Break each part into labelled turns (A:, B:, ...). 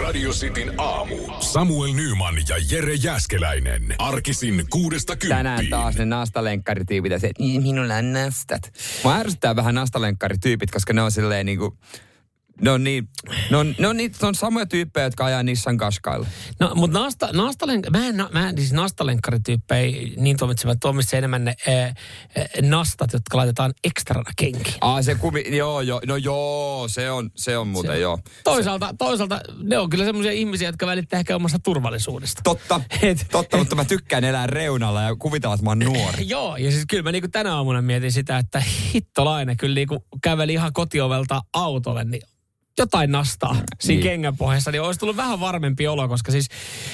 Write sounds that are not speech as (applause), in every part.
A: Radio Cityn aamu. Samuel Nyman ja Jere Jäskeläinen. Arkisin kuudesta kymppiin.
B: Tänään taas ne nastalenkkari-tyypit, että "Niin, minulla on nastat. Mä ärsyttää vähän nastalenkkari-tyypit, koska ne on silleen niinku, ne on niin, ne on, ne on, niitä, on samoja tyyppejä, jotka ajaa Nissan Qashqailla.
C: No, mutta nasta, nastalen, mä en, mä en siis nastalenkkari-tyyppejä niin tuomitse, mä tuomitsen enemmän ne e, e, nastat, jotka laitetaan ekstrana kenkiin.
B: Aa, se kuvi, joo, joo, no joo, se on, se on muuten
C: Se-
B: joo.
C: Toisaalta, toisaalta ne on kyllä semmoisia ihmisiä, jotka välittää ehkä omasta turvallisuudesta.
B: Totta, (laughs)
C: Et-
B: totta, mutta mä tykkään elää reunalla ja kuvitella, että mä oon nuori. (laughs)
C: Joo, ja siis kyllä mä niinku tänä aamuna mietin sitä, että hittolainen kyllä niinku käveli ihan kotiovelta autolle, niin jotain nastaa siinä
B: niin.
C: kengän pohjassa, niin olisi tullut vähän varmempi olo, koska siis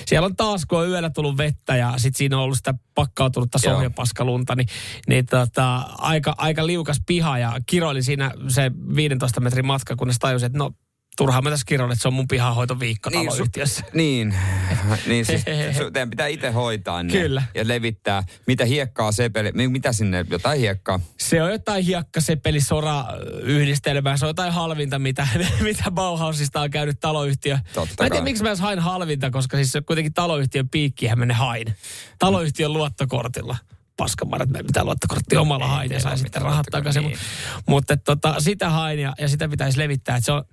C: siellä on taas, kun on yöllä tullut vettä ja sitten siinä on ollut sitä pakkautunutta sohjapaskalunta, niin, niin tota, aika, aika liukas piha ja kiroili siinä se 15 metrin matka, kunnes tajusin, että no turhaan mä tässä kiroilin, että se on mun pihahoitoviikko
B: Niin, su-
C: taloyhtiössä.
B: Niin, (laughs) niin siis (laughs) su- teidän pitää itse hoitaa ne
C: Kyllä.
B: ja levittää. Mitä hiekkaa sepeli, mi- mitä sinne, jotain hiekkaa?
C: Se on jotain hiakkasepeli sora yhdistelmää. Se on jotain halvinta, mitä, (laughs) mitä Bauhausista on käynyt taloyhtiö.
B: Totta
C: mä en tiedä, miksi mä edes hain halvinta, koska siis se kuitenkin taloyhtiön piikkihän ne hain. Taloyhtiön luottokortilla. Paskamarat, mä mitä luottokortti omalla hain ja sai sitten rahat takaisin.
B: niin.
C: Mutta tota, sitä hain ja, ja sitä pitäisi levittää. Et se on,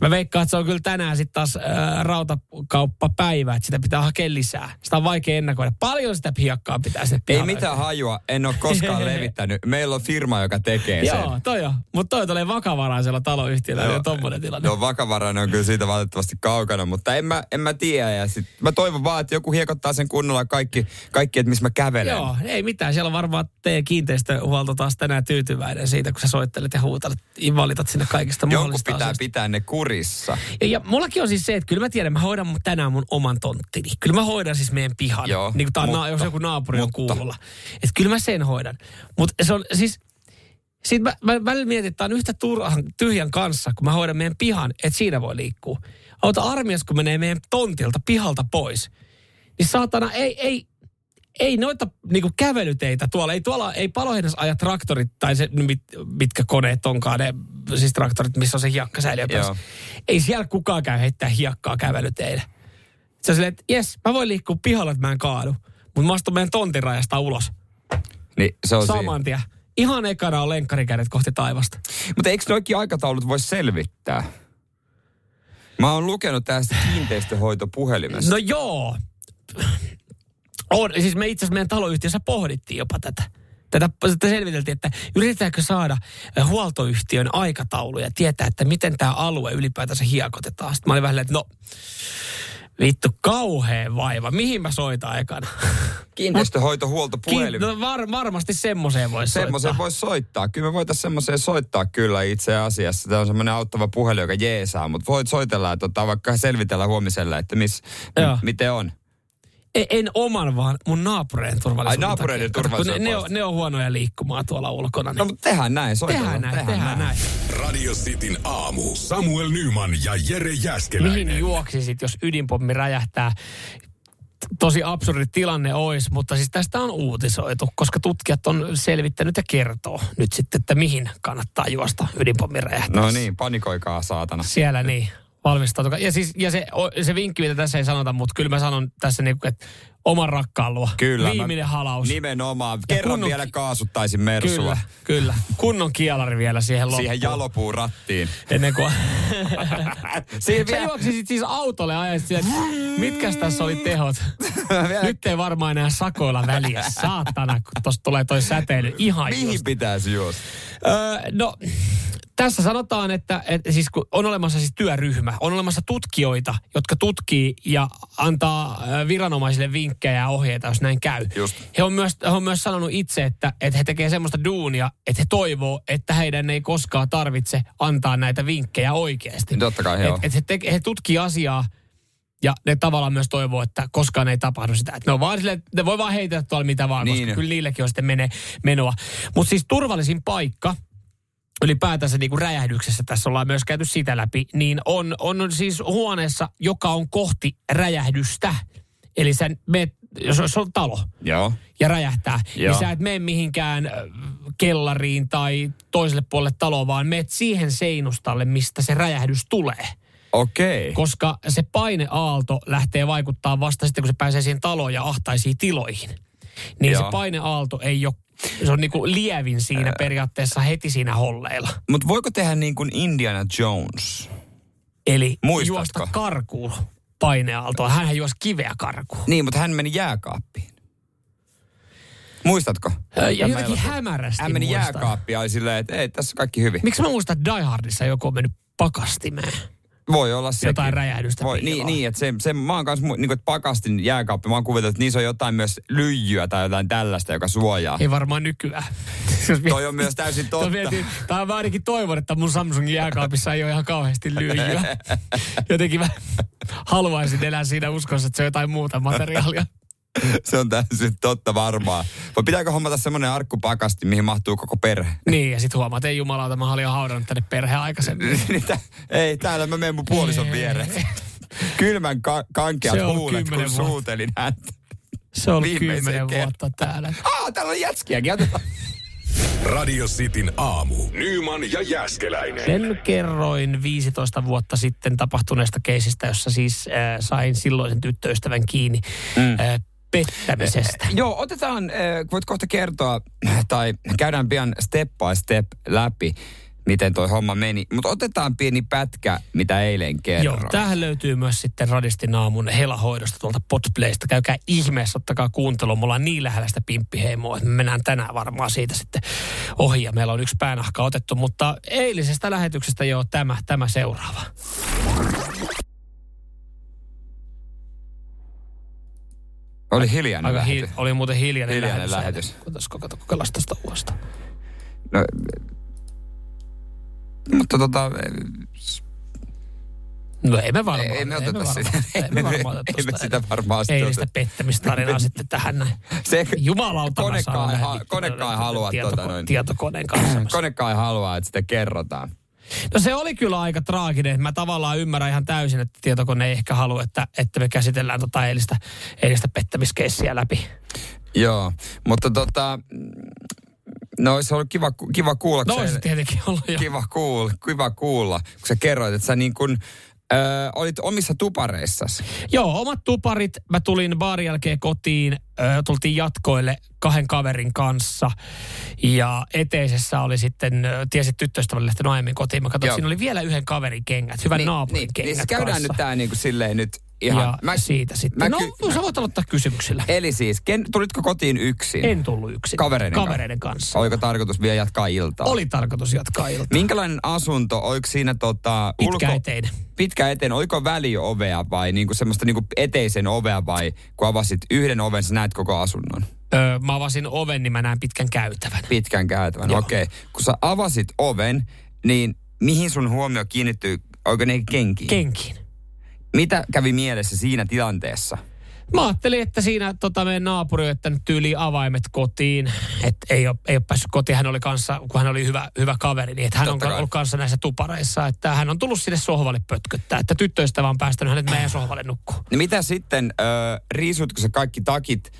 C: Mä veikkaan, että se on kyllä tänään sitten taas ää, rautakauppapäivä, että sitä pitää hakea lisää. Sitä on vaikea ennakoida. Paljon sitä hiekkaa pitää sinne
B: Ei
C: pihalle.
B: mitään hajua, en ole koskaan (laughs) levittänyt. Meillä on firma, joka tekee sen.
C: Joo, toi on. Mutta toi tulee vakavaraisella taloyhtiöllä ja tommonen tilanne.
B: No vakavarainen on kyllä siitä valitettavasti kaukana, mutta en mä, en mä tiedä. Ja sit mä toivon vaan, että joku hiekottaa sen kunnolla kaikki, kaikki että missä mä kävelen.
C: Joo, ei mitään. Siellä on varmaan teidän kiinteistöhuolto taas tänään tyytyväinen siitä, kun sä soittelet ja huutelet, valitat sinne kaikista
B: Jonkun pitää
C: asioista.
B: pitää ne kurissa.
C: Ja, ja mullakin on siis se, että kyllä mä tiedän, mä hoidan tänään mun oman tonttini. Kyllä mä hoidan siis meidän pihan.
B: Joo,
C: niin kuin tää on,
B: mutta-
C: na, jos joku naapuri on
B: mutta-
C: kuulolla. Että kyllä mä sen hoidan. Mutta se on siis... Sitten mä, mä välillä mietin, että tää on yhtä turhan, tyhjän kanssa, kun mä hoidan meidän pihan, että siinä voi liikkua. Auta armias, kun menee meidän tontilta pihalta pois. Niin saatana, ei, ei, ei noita niinku kävelyteitä tuolla, ei tuolla, ei palohehdassa aja traktorit tai se, mit, mitkä koneet onkaan, ne, siis traktorit, missä on se hiekkasäiliö päässä. Ei siellä kukaan käy heittää hiekkaa kävelyteille. Se on silleen, että jes, mä voin liikkua pihalla, että mä en kaadu. Mutta mä astun meidän tontin rajasta ulos.
B: Niin se on
C: Saman tien. Ihan ekana on lenkkarikädet kohti taivasta.
B: Mutta eikö noikin aikataulut voi selvittää? Mä oon lukenut tästä kiinteistöhoitopuhelimesta.
C: No joo. On, siis me itse asiassa meidän taloyhtiössä pohdittiin jopa tätä. Tätä, tätä selviteltiin, että yritetäänkö saada eh, huoltoyhtiön aikataulu ja tietää, että miten tämä alue ylipäätänsä hiekotetaan. Sitten mä olin vähän, että no, vittu, kauhea vaiva. Mihin mä soitan ekana?
B: Kiinteistöhoitohuoltopuhelin.
C: Kiin- no, var, varmasti semmoiseen voisi
B: Semmoiseen
C: soittaa.
B: voisi soittaa. Kyllä me voitaisiin semmoiseen soittaa kyllä itse asiassa. Tämä on semmoinen auttava puhelin, joka jeesaa. Mutta voit soitella ja tota, vaikka selvitellä huomisella, että miss, m- miten on.
C: En, en oman, vaan mun naapureiden turvallisuuden
B: Ai, naapureiden
C: takia.
B: Turvallisuuden
C: Ne, ne, on, ne on huonoja liikkumaan tuolla ulkona. Niin
B: No mutta tehdään näin, soitellaan.
C: tehdään näin, tehdään näin.
A: Radio Cityn aamu. Samuel Nyman ja Jere Jäskeläinen.
C: mihin juoksisit, jos ydinpommi räjähtää. Tosi absurdi tilanne olisi, mutta siis tästä on uutisoitu, koska tutkijat on selvittänyt ja kertoo nyt sitten, että mihin kannattaa juosta ydinpommin räjähtää.
B: No niin, panikoikaa saatana.
C: Siellä niin, valmistautukaa. Ja, siis, ja se, se vinkki, mitä tässä ei sanota, mutta kyllä mä sanon tässä, niin, kuin, että oman rakkaan luo.
B: Kyllä.
C: Viimeinen
B: mä,
C: halaus.
B: Nimenomaan.
C: Ja
B: Kerran
C: kunnon-
B: vielä kaasuttaisin Mersua.
C: Kyllä, kyllä. Kunnon kielari vielä siihen loppuun.
B: Siihen jalopuun rattiin.
C: Ennen kuin... (laughs)
B: Siihen
C: Sä
B: vielä,
C: juoksisit siis autolle ja ajaisit että mitkäs tässä oli tehot? (laughs) Nyt ei varmaan enää sakoilla väliä. Saatana, kun tosta tulee toi säteily. Ihan
B: mihin
C: just.
B: pitäisi juosta?
C: Öö, no, tässä sanotaan, että, että siis kun on olemassa siis työryhmä, on olemassa tutkijoita, jotka tutkii ja antaa ö, viranomaisille vinkkejä ja ohjeita, jos näin käy.
B: Just.
C: He on myös, he on myös sanonut itse, että, että he tekevät semmoista duunia, että he toivoo, että heidän ei koskaan tarvitse antaa näitä vinkkejä oikeasti.
B: Totta kai,
C: Et,
B: joo.
C: et he, teke, he tutkii asiaa ja ne tavallaan myös toivoo, että koskaan ei tapahdu sitä. Että ne, on vaan että ne voi vaan heitellä tuolla mitä vaan,
B: Niin.
C: koska kyllä niilläkin on sitten mene, menoa. Mutta siis turvallisin paikka, ylipäätänsä niin kuin räjähdyksessä, tässä ollaan myös käyty sitä läpi, niin on, on siis huoneessa, joka on kohti räjähdystä. Eli sä meet, jos, jos on talo
B: Joo.
C: ja räjähtää,
B: Joo.
C: niin sä et mene mihinkään kellariin tai toiselle puolelle taloa, vaan meet siihen seinustalle, mistä se räjähdys tulee.
B: Okei.
C: koska se paineaalto lähtee vaikuttaa vasta sitten, kun se pääsee siihen taloon ja ahtaisiin tiloihin. Niin
B: Joo.
C: se paineaalto ei ole, se on niinku lievin siinä periaatteessa heti siinä holleilla.
B: Mutta voiko tehdä niin kuin Indiana Jones?
C: Eli
B: Muistatko?
C: juosta karkuun paineaaltoa. Hänhän juosi kiveä karkuun.
B: Niin, mutta hän meni jääkaappiin. Muistatko?
C: Ja jotenkin
B: elokuva.
C: hämärästi
B: Hän meni jääkaappiin ja oli silleen, että ei, tässä on kaikki hyvin.
C: Miksi mä muistan, että Die Hardissa joku on mennyt pakastimeen?
B: Voi olla sekin.
C: Jotain räjähdystä
B: Voi, niin, niin, että se, se, mä oon kanssa, niin kuin, että pakastin jääkaappi, mä oon kuvitellut, että niissä on jotain myös lyijyä tai jotain tällaista, joka suojaa.
C: Ei varmaan nykyään. (laughs)
B: Toi on myös täysin totta.
C: Tämä mä ainakin toivon, että mun Samsungin jääkaapissa ei ole ihan kauheasti lyijyä. (laughs) Jotenkin mä haluaisin elää siinä uskossa, että se on jotain muuta materiaalia. (laughs)
B: Se on täysin totta varmaan. Vai pitääkö hommata semmoinen arkkupakasti, mihin mahtuu koko perhe?
C: Niin, ja sitten huomaat, että ei jumalauta, mä olin jo haudannut tänne perheen aikaisemmin. (laughs)
B: Niin ei, täällä mä menen mun puolison viereen. Kylmän ka- kankeat huulet, kun
C: vuotta.
B: suutelin häntä.
C: Se on kymmenen
B: kerran.
C: vuotta täällä.
B: Ah, täällä on jätskiäkin. Otetaan.
A: Radio Cityn aamu. Nyman ja Jäskeläinen.
C: Sen kerroin 15 vuotta sitten tapahtuneesta keisistä, jossa siis äh, sain silloisen tyttöystävän kiinni mm. äh, pettämisestä.
B: Joo, otetaan, äh, voit kohta kertoa, tai käydään pian step by step läpi, miten toi homma meni. Mutta otetaan pieni pätkä, mitä eilen kerroin.
C: Joo, tämähän löytyy myös sitten Radistin aamun helahoidosta tuolta Podplaysta. Käykää ihmeessä, ottakaa kuuntelua. Me ollaan niin lähellä sitä pimppiheimoa, että me mennään tänään varmaan siitä sitten ohi ja meillä on yksi päänahka otettu. Mutta eilisestä lähetyksestä jo tämä, tämä seuraava.
B: Oli hiljainen
C: Aika
B: lähetys.
C: hi- oli muuten hiljainen,
B: Hiljainen
C: lähetys.
B: lähetys.
C: Koitaisiko kato kokeillaan tästä uudestaan.
B: No, mutta tota,
C: No ei me varmaan.
B: ei, ei me oteta sitä.
C: Ei me varmaan
B: ei me sitä varmaan
C: Ei
B: sitten
C: sitä pettämistarinaa sitten tähän näin.
B: Se,
C: Jumalauta
B: konekaan ha- konekaan ei halua
C: tietoko-
B: tota noin.
C: tietokoneen kanssa.
B: konekaan ei halua, että sitä kerrotaan.
C: No se oli kyllä aika traaginen. Mä tavallaan ymmärrän ihan täysin, että tietokone ei ehkä halua, että, että me käsitellään tota eilistä, eilistä pettämiskeissiä läpi.
B: Joo, mutta tota, no olisi ollut kiva, kiva kuulla.
C: No olisi tietenkin ollut jo.
B: kiva kuulla, kiva kuulla, kun sä kerroit, että sä niin kuin, ö, olit omissa tupareissasi.
C: Joo, omat tuparit. Mä tulin baarin jälkeen kotiin, ö, tultiin jatkoille kahden kaverin kanssa. Ja eteisessä oli sitten, tiesit tyttöystävälle lähtenyt aiemmin kotiin. Mä katsoin,
B: Joo.
C: siinä oli vielä yhden kaverin kengät, hyvän naapurin
B: niin,
C: kengät
B: niin käydään
C: kanssa.
B: nyt tää niin kuin silleen nyt ihan.
C: ja mä, siitä sitten.
B: mä
C: no,
B: ky-
C: sä voit aloittaa kysymyksillä.
B: Eli siis, ken, tulitko kotiin yksin?
C: En tullut yksin.
B: Kavereiden,
C: Kavereiden kanssa.
B: Oliko tarkoitus vielä jatkaa iltaa?
C: Oli tarkoitus jatkaa iltaa.
B: Minkälainen asunto? Oliko siinä tota,
C: Pitkäeteinen.
B: pitkä eteen, oliko väliovea vai niinku semmoista niinku eteisen ovea vai kun avasit yhden oven, sä näet koko asunnon?
C: Öö, mä avasin oven, niin mä näen pitkän käytävän.
B: Pitkän käytävän, okei. Okay. Kun sä avasit oven, niin mihin sun huomio kiinnittyy? Oliko ne kenkiin?
C: Kenkiin.
B: Mitä kävi mielessä siinä tilanteessa?
C: Mä ajattelin, että siinä tota, meidän naapuri on jättänyt tyyliin avaimet kotiin. Että ei ole, ei ole päässyt kotiin. Hän oli kanssa, kun hän oli hyvä, hyvä kaveri, niin että hän
B: Totta
C: on
B: kai.
C: ollut kanssa näissä tupareissa. Että hän on tullut sinne sohvalle pötköttää. Että tyttöystävä on päästänyt hänet meidän sohvalle nukkuu.
B: Niin mitä sitten, äh, riisutko sä kaikki takit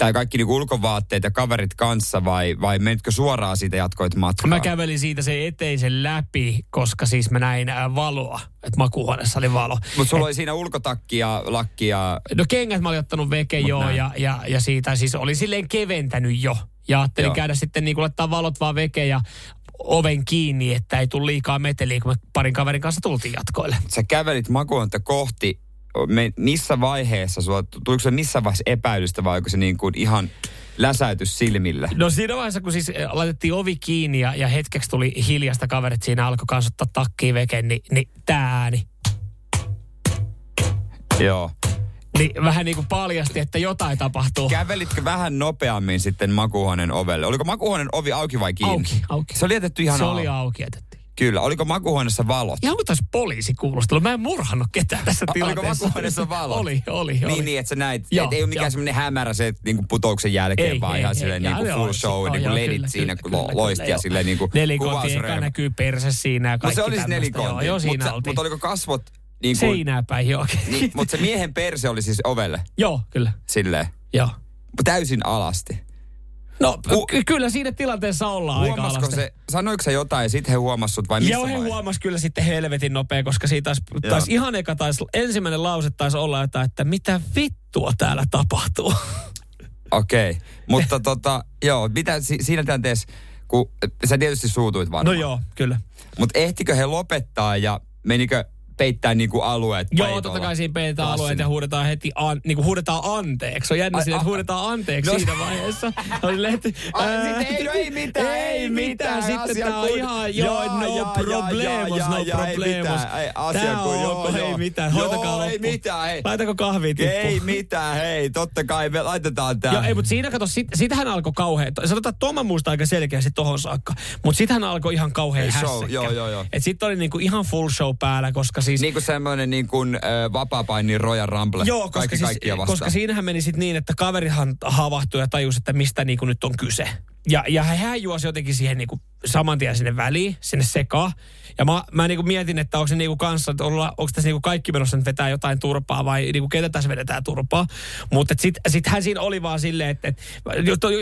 B: tai kaikki niinku ulkovaatteet ja kaverit kanssa vai, vai menitkö suoraan siitä jatkoit matkaa?
C: Mä kävelin siitä sen eteisen läpi, koska siis mä näin ää, valoa. Että makuuhuoneessa oli valo.
B: Mutta sulla oli siinä ulkotakki ja lakki ja...
C: No kengät mä olin ottanut veke
B: Mut
C: joo ja, ja, ja, siitä siis oli silleen keventänyt jo. Ja ajattelin
B: Joo.
C: käydä sitten niin kuin laittaa valot vaan veke ja oven kiinni, että ei tule liikaa meteliä, kun me parin kaverin kanssa tultiin jatkoille.
B: Sä kävelit makuuhuonetta kohti. Me, missä vaiheessa sulla, tuliko se missä vaiheessa epäilystä vai onko se niin kuin ihan läsäytys silmille?
C: No siinä vaiheessa, kun siis eh, laitettiin ovi kiinni ja, ja hetkeksi tuli hiljasta kaverit siinä alkoi kanssa ottaa takkiin veke, niin, niin tää ääni.
B: Joo.
C: Niin vähän niin kuin paljasti, että jotain tapahtuu.
B: Kävelitkö vähän nopeammin sitten makuuhuoneen ovelle? Oliko makuuhuoneen ovi auki vai kiinni?
C: Auki, auki.
B: Se oli jätetty ihan
C: Se
B: auki.
C: oli auki jätetty.
B: Kyllä. Oliko makuuhuoneessa valot?
C: Kuin taisi poliisi kuulostelu. Mä en murhannut ketään tässä
B: A- oliko
C: tilanteessa.
B: makuuhuoneessa valot?
C: Oli, oli, oli.
B: Niin, niin, että sä näit,
C: Joo,
B: et ei ole mikään semmoinen hämärä se niin kuin putouksen jälkeen,
C: Ei,
B: vaan
C: ei,
B: ihan
C: ei,
B: silleen niin kuin full
C: joo,
B: show,
C: joo,
B: niin kuin ledit
C: kyllä,
B: siinä
C: kyllä, kyllä,
B: loisti
C: kyllä,
B: ja
C: joo.
B: silleen niin kuin kuvausreuna.
C: näkyy perse siinä ja
B: Mutta
C: kaikki
B: se oli siis
C: tämmöistä.
B: nelikontti.
C: Joo, siinä
B: mutta,
C: oltiin.
B: mutta oliko kasvot niin kuin,
C: Seinää päin, joo.
B: niin, mutta se miehen perse oli siis ovelle
C: joo, kyllä.
B: silleen
C: Joo.
B: täysin alasti.
C: No ky- kyllä siinä tilanteessa ollaan aika alasti.
B: se, sanoiko se jotain ja sitten he huomasivat vai missä
C: Joo, he huomas kyllä sitten helvetin nopea, koska siitä
B: Joo.
C: taisi ihan eka taisi, ensimmäinen lause taisi olla jotain, että mitä vittua täällä tapahtuu. (laughs)
B: Okei, okay. mutta tota, joo, mitä si- siinä tilanteessa, kun sä tietysti suutuit
C: No
B: varmaan.
C: joo, kyllä.
B: Mutta ehtikö he lopettaa ja menikö peittää niinku alueet
C: Joo,
B: peitolla?
C: totta kai siinä peitetään alueet
B: Klassinen.
C: ja huudetaan heti, an, niin kuin huudetaan anteeksi. Se on jännä siinä, että huudetaan anteeksi
B: No-
C: siinä vaiheessa. On lehti, ää,
B: sitten ei, no ei mitään, ei mitään,
C: Sitten tää on ihan, joo, no
B: jaa,
C: problemos,
B: jaa,
C: no
B: jaa,
C: problemos.
B: mitään, ei, asia
C: on
B: joo,
C: ei mitään,
B: Joo,
C: hoitakaa
B: ei mitään, hei.
C: Laitako kahvia tippuun?
B: Ei mitään, hei, totta kai me laitetaan tää.
C: Joo, ei, mutta siinä kato, sit, sitähän alkoi kauhean, sanotaan, että Toma muista aika selkeästi tohon saakka, mutta sitähän alkoi ihan kauhean hässäkkä.
B: joo, joo, joo.
C: Et sit oli niinku ihan full show päällä, koska siis...
B: Niin kuin semmoinen niin kuin, äh, vapaa-paini Royal Rumble.
C: Joo, koska,
B: Kaikki
C: siis,
B: kaikkia vastaan.
C: koska siinähän meni sitten niin, että kaverihan havahtui ja tajusi, että mistä niinku nyt on kyse. Ja, ja hän juosi jotenkin siihen niinku saman tien sinne väliin, sinne sekaan. Ja mä, mä niinku mietin, että onko se niinku kanssa, että olla, onko tässä niinku kaikki menossa nyt vetää jotain turpaa vai niinku ketä tässä vedetään turpaa. Mutta sitten sit hän siinä oli vaan silleen, että, että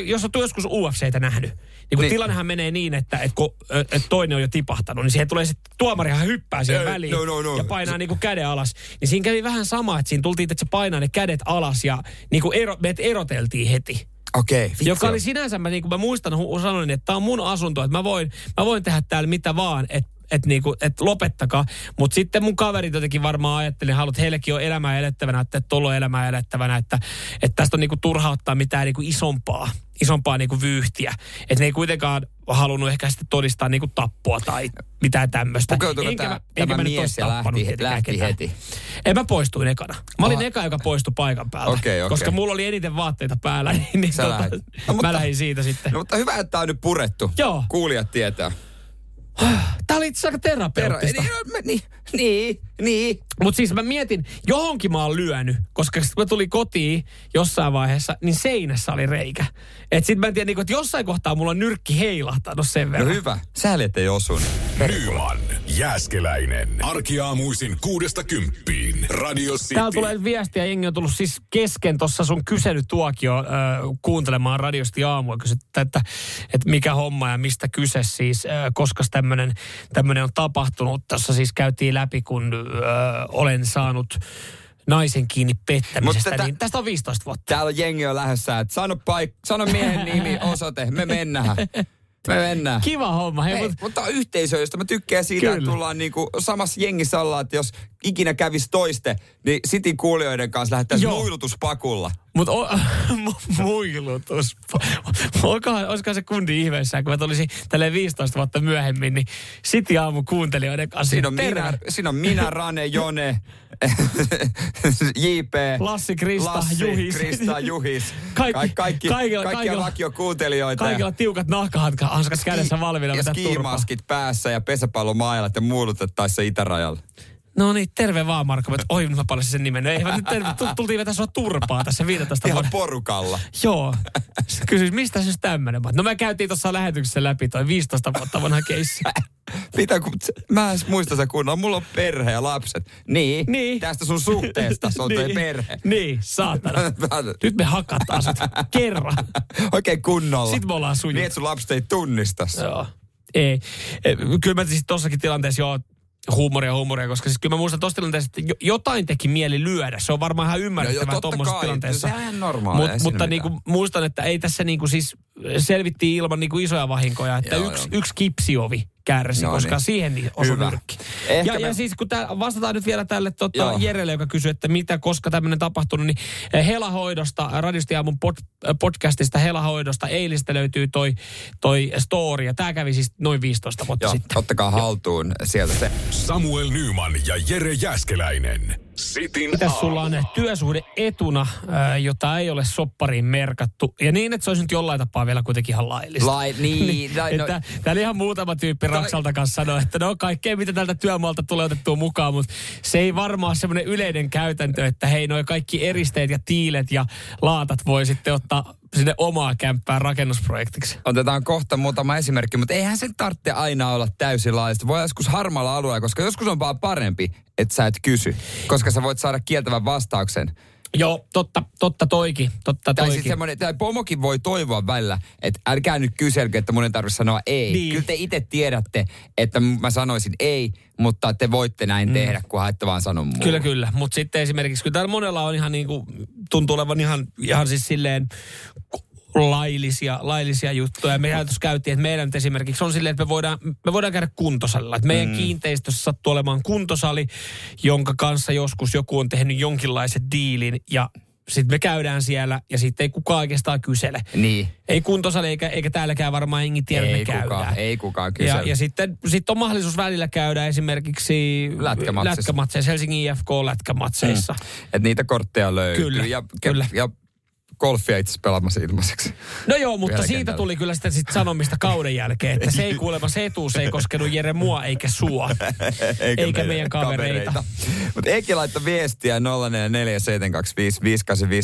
C: jos on joskus UFCtä nähnyt, niin kun
B: Niin.
C: tilannehan menee niin, että, että, kun, että toinen on jo tipahtanut, niin siihen tulee sitten tuomarihan hyppää siihen
B: Ei,
C: väliin
B: no, no, no.
C: ja painaa niinku käden alas. Niin siinä kävi vähän sama, että siinä tultiin, että se painaa ne kädet alas ja niinku ero, meidät eroteltiin heti.
B: Okei, vitsi.
C: Joka oli sinänsä, mä, niinku, mä muistan, sanoin, että tämä on mun asunto, että mä voin, mä voin tehdä täällä mitä vaan, että et niinku, et lopettakaa. Mutta sitten mun kaverit jotenkin varmaan ajatteli, että heillekin on elämää elettävänä, että tuolla on elämää elettävänä, että, että tästä on niinku turha ottaa mitään niinku isompaa, isompaa niinku vyyhtiä. Että ne ei kuitenkaan halunnut ehkä sitten todistaa niinku tappoa tai mitään tämmöistä.
B: Pukeutuiko tää- tämä
C: mä nyt
B: mies ja lähti-
C: tietenkään
B: lähti heti?
C: En mä poistuin ekana. Mä olin
B: Aha.
C: eka, joka poistui paikan päältä.
B: Okei, okei.
C: Koska mulla oli eniten vaatteita päällä, (laughs) niin, niin tota.
B: No,
C: mä
B: mutta-
C: lähdin siitä sitten.
B: No, mutta hyvä, että tää on nyt purettu.
C: Joo.
B: Kuulijat tietää.
C: Tää oli itse asiassa terapeuttista.
B: Niin, no, me- niin, niin, niin.
C: Mutta siis mä mietin, johonkin mä oon lyönyt, koska sit kun mä tulin kotiin jossain vaiheessa, niin seinässä oli reikä. Et sit mä en tiedä, niin, että jossain kohtaa mulla on nyrkki heilahtanut sen
B: No
C: verran.
B: hyvä. Sääli, ettei osunut.
A: Nyman, Jääskeläinen. Arkiaamuisin kuudesta kymppiin. Radio City.
C: Täällä tulee viestiä, jengi on tullut siis kesken tuossa sun kyselytuokio äh, kuuntelemaan radiosti aamua, kysyttä, että, että mikä homma ja mistä kyse siis, äh, koska tämmöinen on tapahtunut. Tässä siis käytiin läpi, kun äh, olen saanut naisen kiinni pettämisestä,
B: Mutta tätä-
C: niin tästä on 15 vuotta.
B: Täällä jengi on lähdössä, että sano, paik- sano miehen nimi, osoite, me mennään. (laughs) Me mennään.
C: Kiva homma. Hei,
B: Hei,
C: mut,
B: mutta on yhteisö, josta mä tykkään siitä,
C: Kyllä.
B: että tullaan niinku samassa jengissä ollaan, että jos ikinä kävis toiste, niin Sitin kuulijoiden kanssa lähdettäisiin muilutuspakulla.
C: Mutta o, (laughs) mu- muilutus. Olikohan, olisikohan se kundi ihmeessä, kun mä tulisin tälleen 15 vuotta myöhemmin, niin City aamu kuuntelijoiden kanssa.
B: Siinä on,
C: Terve.
B: minä, siinä on minä, Rane, Jone, (laughs) JP,
C: Lassi, Krista,
B: Lassi,
C: Juhis.
B: Krista, Juhis. (laughs)
C: Kaikki-
B: Kaikki, kaikki,
C: kaikilla-
B: kaikkia vakiokuuntelijoita.
C: Kaikilla tiukat nahkahanskat kädessä valmiina
B: ja skimaskit päässä ja pesäpallomailat ja muulutettaisiin se itärajalla.
C: No niin, terve vaan Marko. Mä- Oi, mä palasin sen nimen. No Ei, nyt terve. Tu- Tultiin vetää sua turpaa tässä 15
B: Ihan
C: vuoden.
B: porukalla.
C: Joo. Se Kysyi, mistä se tämmöinen? No me käytiin tuossa lähetyksessä läpi toi 15 vuotta vanha keissi. (laughs)
B: Mitä kun, mä en muista se kunnolla. Mulla on perhe ja lapset. Niin,
C: Niin.
B: tästä sun suhteesta se on toi (laughs) perhe.
C: Niin, saatana. (laughs) Nyt me hakataan sut. Kerran.
B: Oikein kunnolla.
C: Sitten me ollaan sujut.
B: Niin, että sun lapset ei tunnista.
C: Joo. Ei. Kyllä mä siis tossakin tilanteessa joo, huumoria huumoria, koska siis kyllä mä muistan tuossa tilanteessa, että jo- jotain teki mieli lyödä. Se on varmaan ihan ymmärrettävää
B: No joo, totta
C: tuommoisessa tilanteessa.
B: Se on ihan normaalia,
C: Mut, mutta
B: mitään.
C: niinku, muistan, että ei tässä niinku siis selvittiin ilman niinku isoja vahinkoja, että
B: Joo,
C: yksi,
B: joo.
C: yksi kipsiovi kärsi,
B: No
C: koska
B: niin.
C: siihen niin osui
B: Hyvä.
C: nyrkki.
B: Ehkä
C: Ja,
B: me-
C: ja siis kun tää, vastataan nyt vielä tälle tota,
B: Joo.
C: Jerelle, joka kysyy, että mitä, koska tämmöinen tapahtunut, niin eh, Helahoidosta, Radistiaamun pod, eh, podcastista Helahoidosta eilistä löytyy toi, toi story, ja tämä kävi siis noin 15 vuotta
B: Joo,
C: sitten.
B: ottakaa haltuun sieltä se.
A: Samuel Nyman ja Jere Jäskeläinen. Sitin
C: Mitäs sulla on työsuhde etuna, jota ei ole soppariin merkattu, ja niin, että se olisi nyt jollain tapaa vielä kuitenkin ihan laillista.
B: Lai, niin, (laughs) lai, no,
C: että, täällä ihan muutama tyyppi Raksalta kanssa sanoi, että no kaikkea mitä tältä työmaalta tulee otettua mukaan, mutta se ei varmaan ole semmoinen yleinen käytäntö, että hei noi kaikki eristeet ja tiilet ja laatat voi sitten ottaa sinne omaa kämppää rakennusprojektiksi.
B: Otetaan kohta muutama esimerkki, mutta eihän sen tarvitse aina olla täysin laillista. Voi joskus harmaalla alueella, koska joskus on vaan parempi, että sä et kysy. Koska sä voit saada kieltävän vastauksen.
C: Joo, totta, totta toikin, totta
B: Tai siis
C: toikin.
B: semmoinen, tai pomokin voi toivoa välillä, että älkää nyt kyselkö, että mun ei tarvitse sanoa ei.
C: Niin.
B: Kyllä te itse tiedätte, että mä sanoisin ei, mutta te voitte näin mm. tehdä, kun haette vaan sanon mulle.
C: Kyllä, kyllä. Mutta sitten esimerkiksi, kun täällä monella on ihan niin kuin, tuntuu olevan ihan, ihan siis silleen laillisia, laillisia juttuja. Me tuossa käytiin, että meidän esimerkiksi on silleen, että me voidaan, me voidaan käydä kuntosalilla. Että meidän mm. kiinteistössä sattuu olemaan kuntosali, jonka kanssa joskus joku on tehnyt jonkinlaisen diilin ja sitten me käydään siellä ja sitten ei kukaan oikeastaan kysele.
B: Niin.
C: Ei kuntosali eikä, eikä täälläkään varmaan jengi tiedä,
B: Ei
C: me
B: kukaan,
C: käydään.
B: ei kukaan
C: Ja,
B: kysele.
C: ja sitten sit on mahdollisuus välillä käydä esimerkiksi
B: Lätkämatseissa.
C: lätkämatseissa Helsingin IFK-lätkämatseissa.
B: Että niitä kortteja löytyy.
C: Kyllä,
B: ja,
C: kyllä.
B: ja golfia itse asiassa pelaamassa ilmaiseksi.
C: No joo, mutta siitä
B: kentällä.
C: tuli kyllä sitten sit sanomista kauden jälkeen, että se ei kuulemma se etuus ei koskenut Jere mua eikä sua. (laughs) Eikä meidän kavereita.
B: Mutta Eki laittoi viestiä 0447255854.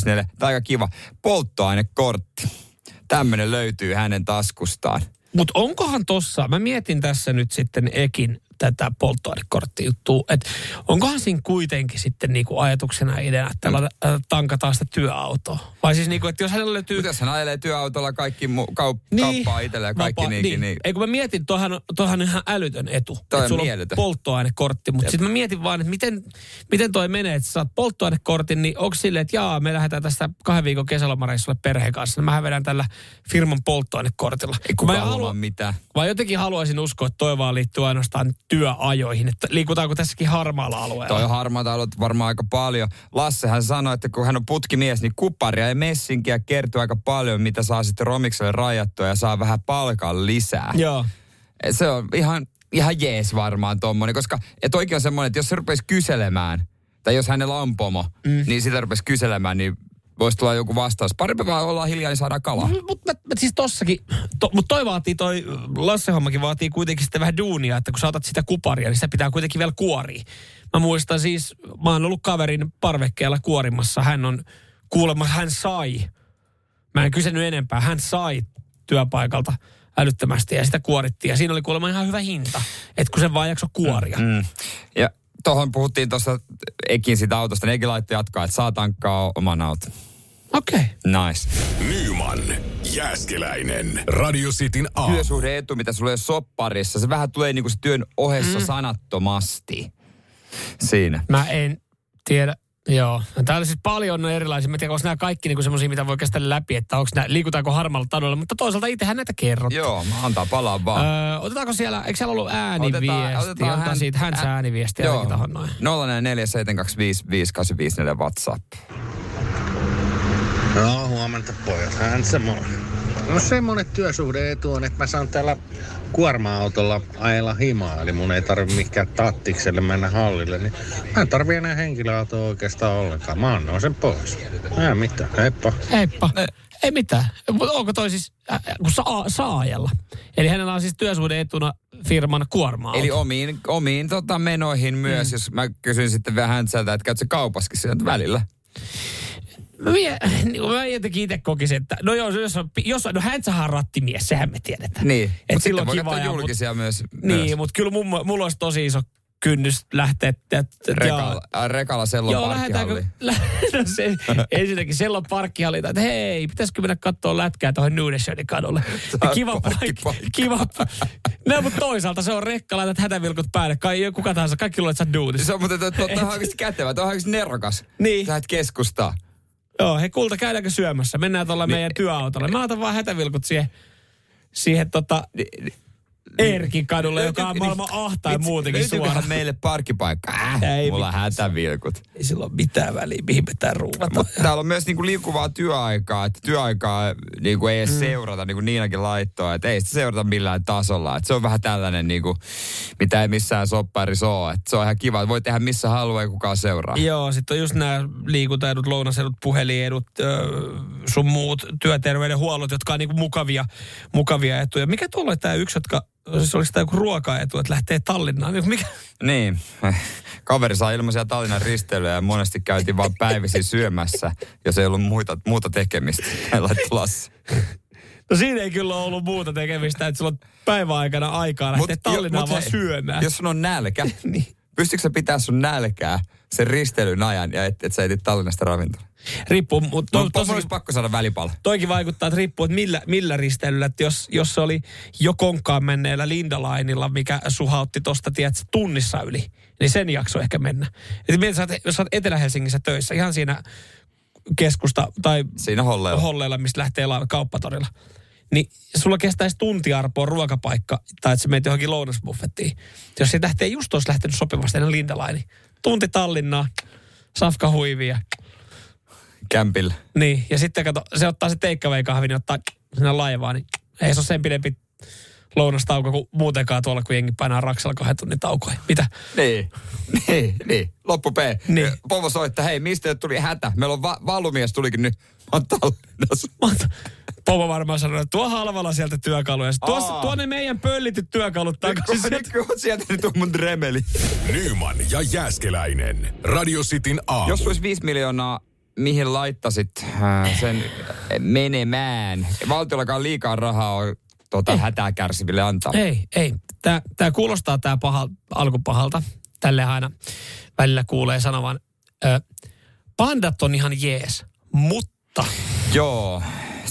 B: Tämä on aika kiva. Polttoainekortti. Tämmöinen löytyy hänen taskustaan.
C: Mutta onkohan tossa, mä mietin tässä nyt sitten Ekin tätä polttoainekorttijuttua, että onkohan siinä kuitenkin sitten niinku ajatuksena ideana, että äh, tankataan sitä työautoa? Vai siis niinku, että jos hänellä löytyy...
B: Mutta jos hän ajelee työautolla kaikki mu- kaup- kauppaa itselleen ja kaikki niinkin, niin,
C: Ei kun mä mietin, toihan, toihan on ihan älytön etu.
B: Toi
C: että sulla
B: mieletön.
C: on polttoainekortti, mutta sitten mä mietin vaan, että miten, miten toi menee, että sä saat polttoainekortin, niin onko silleen, että jaa, me lähdetään tästä kahden viikon kesälomareissulle perheen kanssa, niin mähän vedän tällä firman polttoainekortilla.
B: ei
C: mä
B: kukaan
C: en
B: halua mitään.
C: Mä jotenkin haluaisin uskoa, että toi vaan liittyy ainoastaan työajoihin, että liikutaanko tässäkin harmaalla alueella.
B: Toi on harmaata alueita varmaan aika paljon. Lassehan sanoi, että kun hän on putkimies, niin kuparia ja messinkiä kertyy aika paljon, mitä saa sitten Romikselle rajattua ja saa vähän palkan lisää.
C: Joo.
B: Se on ihan, ihan jees varmaan tommonen, koska ja toikin on semmoinen, että jos se rupesi kyselemään, tai jos hänellä on pomo, mm. niin sitä rupesi kyselemään, niin voisi tulla joku vastaus. Parempi vaan ollaan hiljaa, niin saadaan kalaa.
C: Mutta siis tossakin, to, mutta toi vaatii, toi Lasse-hommakin vaatii kuitenkin sitten vähän duunia, että kun sä otat sitä kuparia, niin sitä pitää kuitenkin vielä kuoria. Mä muistan siis, mä oon ollut kaverin parvekkeella kuorimassa, hän on kuulemma, hän sai, mä en kysynyt enempää, hän sai työpaikalta älyttömästi ja sitä kuorittiin. Ja siinä oli kuulemma ihan hyvä hinta, että kun sen vaan jakso kuoria.
B: Mm. Ja tuohon puhuttiin tuossa Ekin siitä autosta, niin Ekin laittoi jatkaa, että saa tankkaa oman auton.
C: Okei. Okay.
B: Nice.
A: Nyman, Jääskeläinen. Radio Cityn aamu.
B: Työsuhde etu, mitä sulla on sopparissa, se vähän tulee niinku se työn ohessa mm. sanattomasti. Siinä.
C: Mä en tiedä. Joo. No Täällä siis paljon on erilaisia. Mä en tiedä, onko nämä kaikki niinku semmoisia, mitä voi käsitellä läpi, että onko nämä, liikutaanko harmaalla tadolla. Mutta toisaalta itsehän näitä kerrot.
B: Joo, mä antaa palaa vaan.
C: Öö, otetaanko siellä, eikö siellä ollut ääniviesti?
B: Otetaan- otetaan
C: Otetaan
B: hän-
C: siitä hänsä
B: ä-
C: ääniviestiä
B: Joo.
C: tohon noin.
B: 0447255854 WhatsApp.
D: No, huomenta pojat. Hän semmoinen. No semmoinen työsuhde-etu on, että mä saan täällä kuorma-autolla ajella himaa, eli mun ei tarvi mihinkään tattikselle mennä hallille, niin mä en tarvi enää henkilöautoa oikeastaan ollenkaan. Mä annoin sen pois. Ei mitään, heippa.
C: Heippa. Ei mitään. Mutta onko toi siis, äh, kun saa, saa ajella. Eli hänellä on siis työsuhde etuna firman kuorma
B: Eli omiin, omiin tota, menoihin myös, mm. jos mä kysyn sitten vähän sieltä, että käytkö kaupaskin sieltä välillä?
C: Mie, (laughs) niin mä jotenkin itse kokisin, että no joo, jos on, jos on, no hän on rattimies, sehän me tiedetään.
B: Niin,
C: Et
B: mutta
C: silloin
B: voi
C: kiva ajaa,
B: julkisia myös.
C: Niin,
B: myös.
C: mutta kyllä mun, mulla olisi tosi iso kynnys lähteä. että- että-
B: Rekala, äh, rekala sellon
C: Joo,
B: parkkihalliin. (laughs)
C: Lä- no se, ensinnäkin siellä on parkkihallinta, että hei, pitäisikö mennä katsoa lätkää tuohon Nudeshonin kadulle. (laughs) Ja kiva paikka. Kiva. No, mutta toisaalta se on rekka, laitat hätävilkut päälle. Kai, kuka tahansa, kaikki luulee, että sä oot.
B: Se on muuten, tuo on kätevä, tuo on nerokas.
C: Niin.
B: Sä keskustaa.
C: Joo, hei kulta, käydäänkö syömässä? Mennään tuolla meidän työautolla. Mä otan vaan hätävilkut siihen, siihen tota, Erkin kadulle, joka on maailman ahtain muutenkin
B: Löytyyköhän
C: suora.
B: meille parkkipaikka? Äh,
C: Ei
B: mulla on hätävilkut.
C: Ei sillä ole mitään väliä, mihin pitää ruuvata.
B: Täällä on myös niinku liukuvaa työaikaa, että työaikaa niinku ei edes mm. seurata, niin kuin Niinakin laittoi, että ei sitä seurata millään tasolla. Että se on vähän tällainen, niinku, mitä ei missään sopparissa ole. Että se on ihan kiva, että voi tehdä missä haluaa ja kukaan seuraa.
C: Joo, sitten on just nämä liikuntaedut, lounasedut, puhelinedut, öö, sun muut työterveydenhuollot, jotka on niinku mukavia, mukavia etuja. Mikä tuolla tämä yksi, jotka, siis oliko tämä joku ruokaetu, että lähtee Tallinnaan? Niin Mikä?
B: Niin, kaveri saa ilmaisia Tallinnan risteilyjä ja monesti käytiin vaan päivisin syömässä, jos ei ollut muita, muuta tekemistä. Laittoi Lassi.
C: No siinä ei kyllä ollut muuta tekemistä, että sulla on päiväaikana aikaa lähteä
B: jo-
C: Tallinnaan
B: mut
C: vaan
B: hei,
C: syömään.
B: Jos sun on nälkä, (laughs)
C: Niin.
B: pystytkö sä pitää sun nälkää sen risteilyn ajan ja et, et sä etit Tallinnasta ravintola.
C: Riippuu, mutta
B: No,
C: to,
B: tosi... olisi pakko saada välipala.
C: toikin vaikuttaa, että riippuu, että millä, millä risteilyllä. Että jos, jos se oli jo konkaan menneellä Lindalainilla, mikä suhautti tuosta, tiedätkö, tunnissa yli, niin sen jakso ehkä mennä. Et mietit, sä oot, jos sä oot Etelä-Helsingissä töissä, ihan siinä keskusta tai
B: Siinä holleilla.
C: holleilla, mistä lähtee la- kauppatorilla. Niin sulla kestäisi tunti arpoa ruokapaikka, tai että sä menet johonkin lounasbuffettiin. Jos se lähtee just olisi lähtenyt sopivasti ennen Lindalaini. Tunti Tallinnaa, safka huivia.
B: Kämpillä.
C: Niin, ja sitten kato, se ottaa se takeaway kahvin ja ottaa sinne laivaan, niin ei se ole sen pidempi lounastauko kuin muutenkaan tuolla, kun jengi painaa raksalla kahden tunnin taukoja. Mitä?
B: Niin, niin, niin. Loppu P.
C: Niin.
B: Pomo soittaa, hei, mistä tuli hätä? Meillä on va- valumies tulikin nyt. Mä oon Tallinnassa.
C: Pomo varmaan sanoi, että tuo halvalla sieltä työkaluja. Tuossa, tuo ne meidän pöllityt työkalut takaisin.
B: Nyt
C: sieltä.
B: sieltä nyt on mun dremeli.
A: Nyman ja Jääskeläinen. Radio Cityn aamu.
B: Jos olisi 5 miljoonaa, mihin laittasit äh, sen menemään? Valtiollakaan liikaa rahaa on tota, hätää kärsiville antaa.
C: Ei, ei. Tämä, tämä kuulostaa tämä paha, alkupahalta. Tälle aina välillä kuulee sanovan. Ö, pandat on ihan jees, mutta
B: Joo.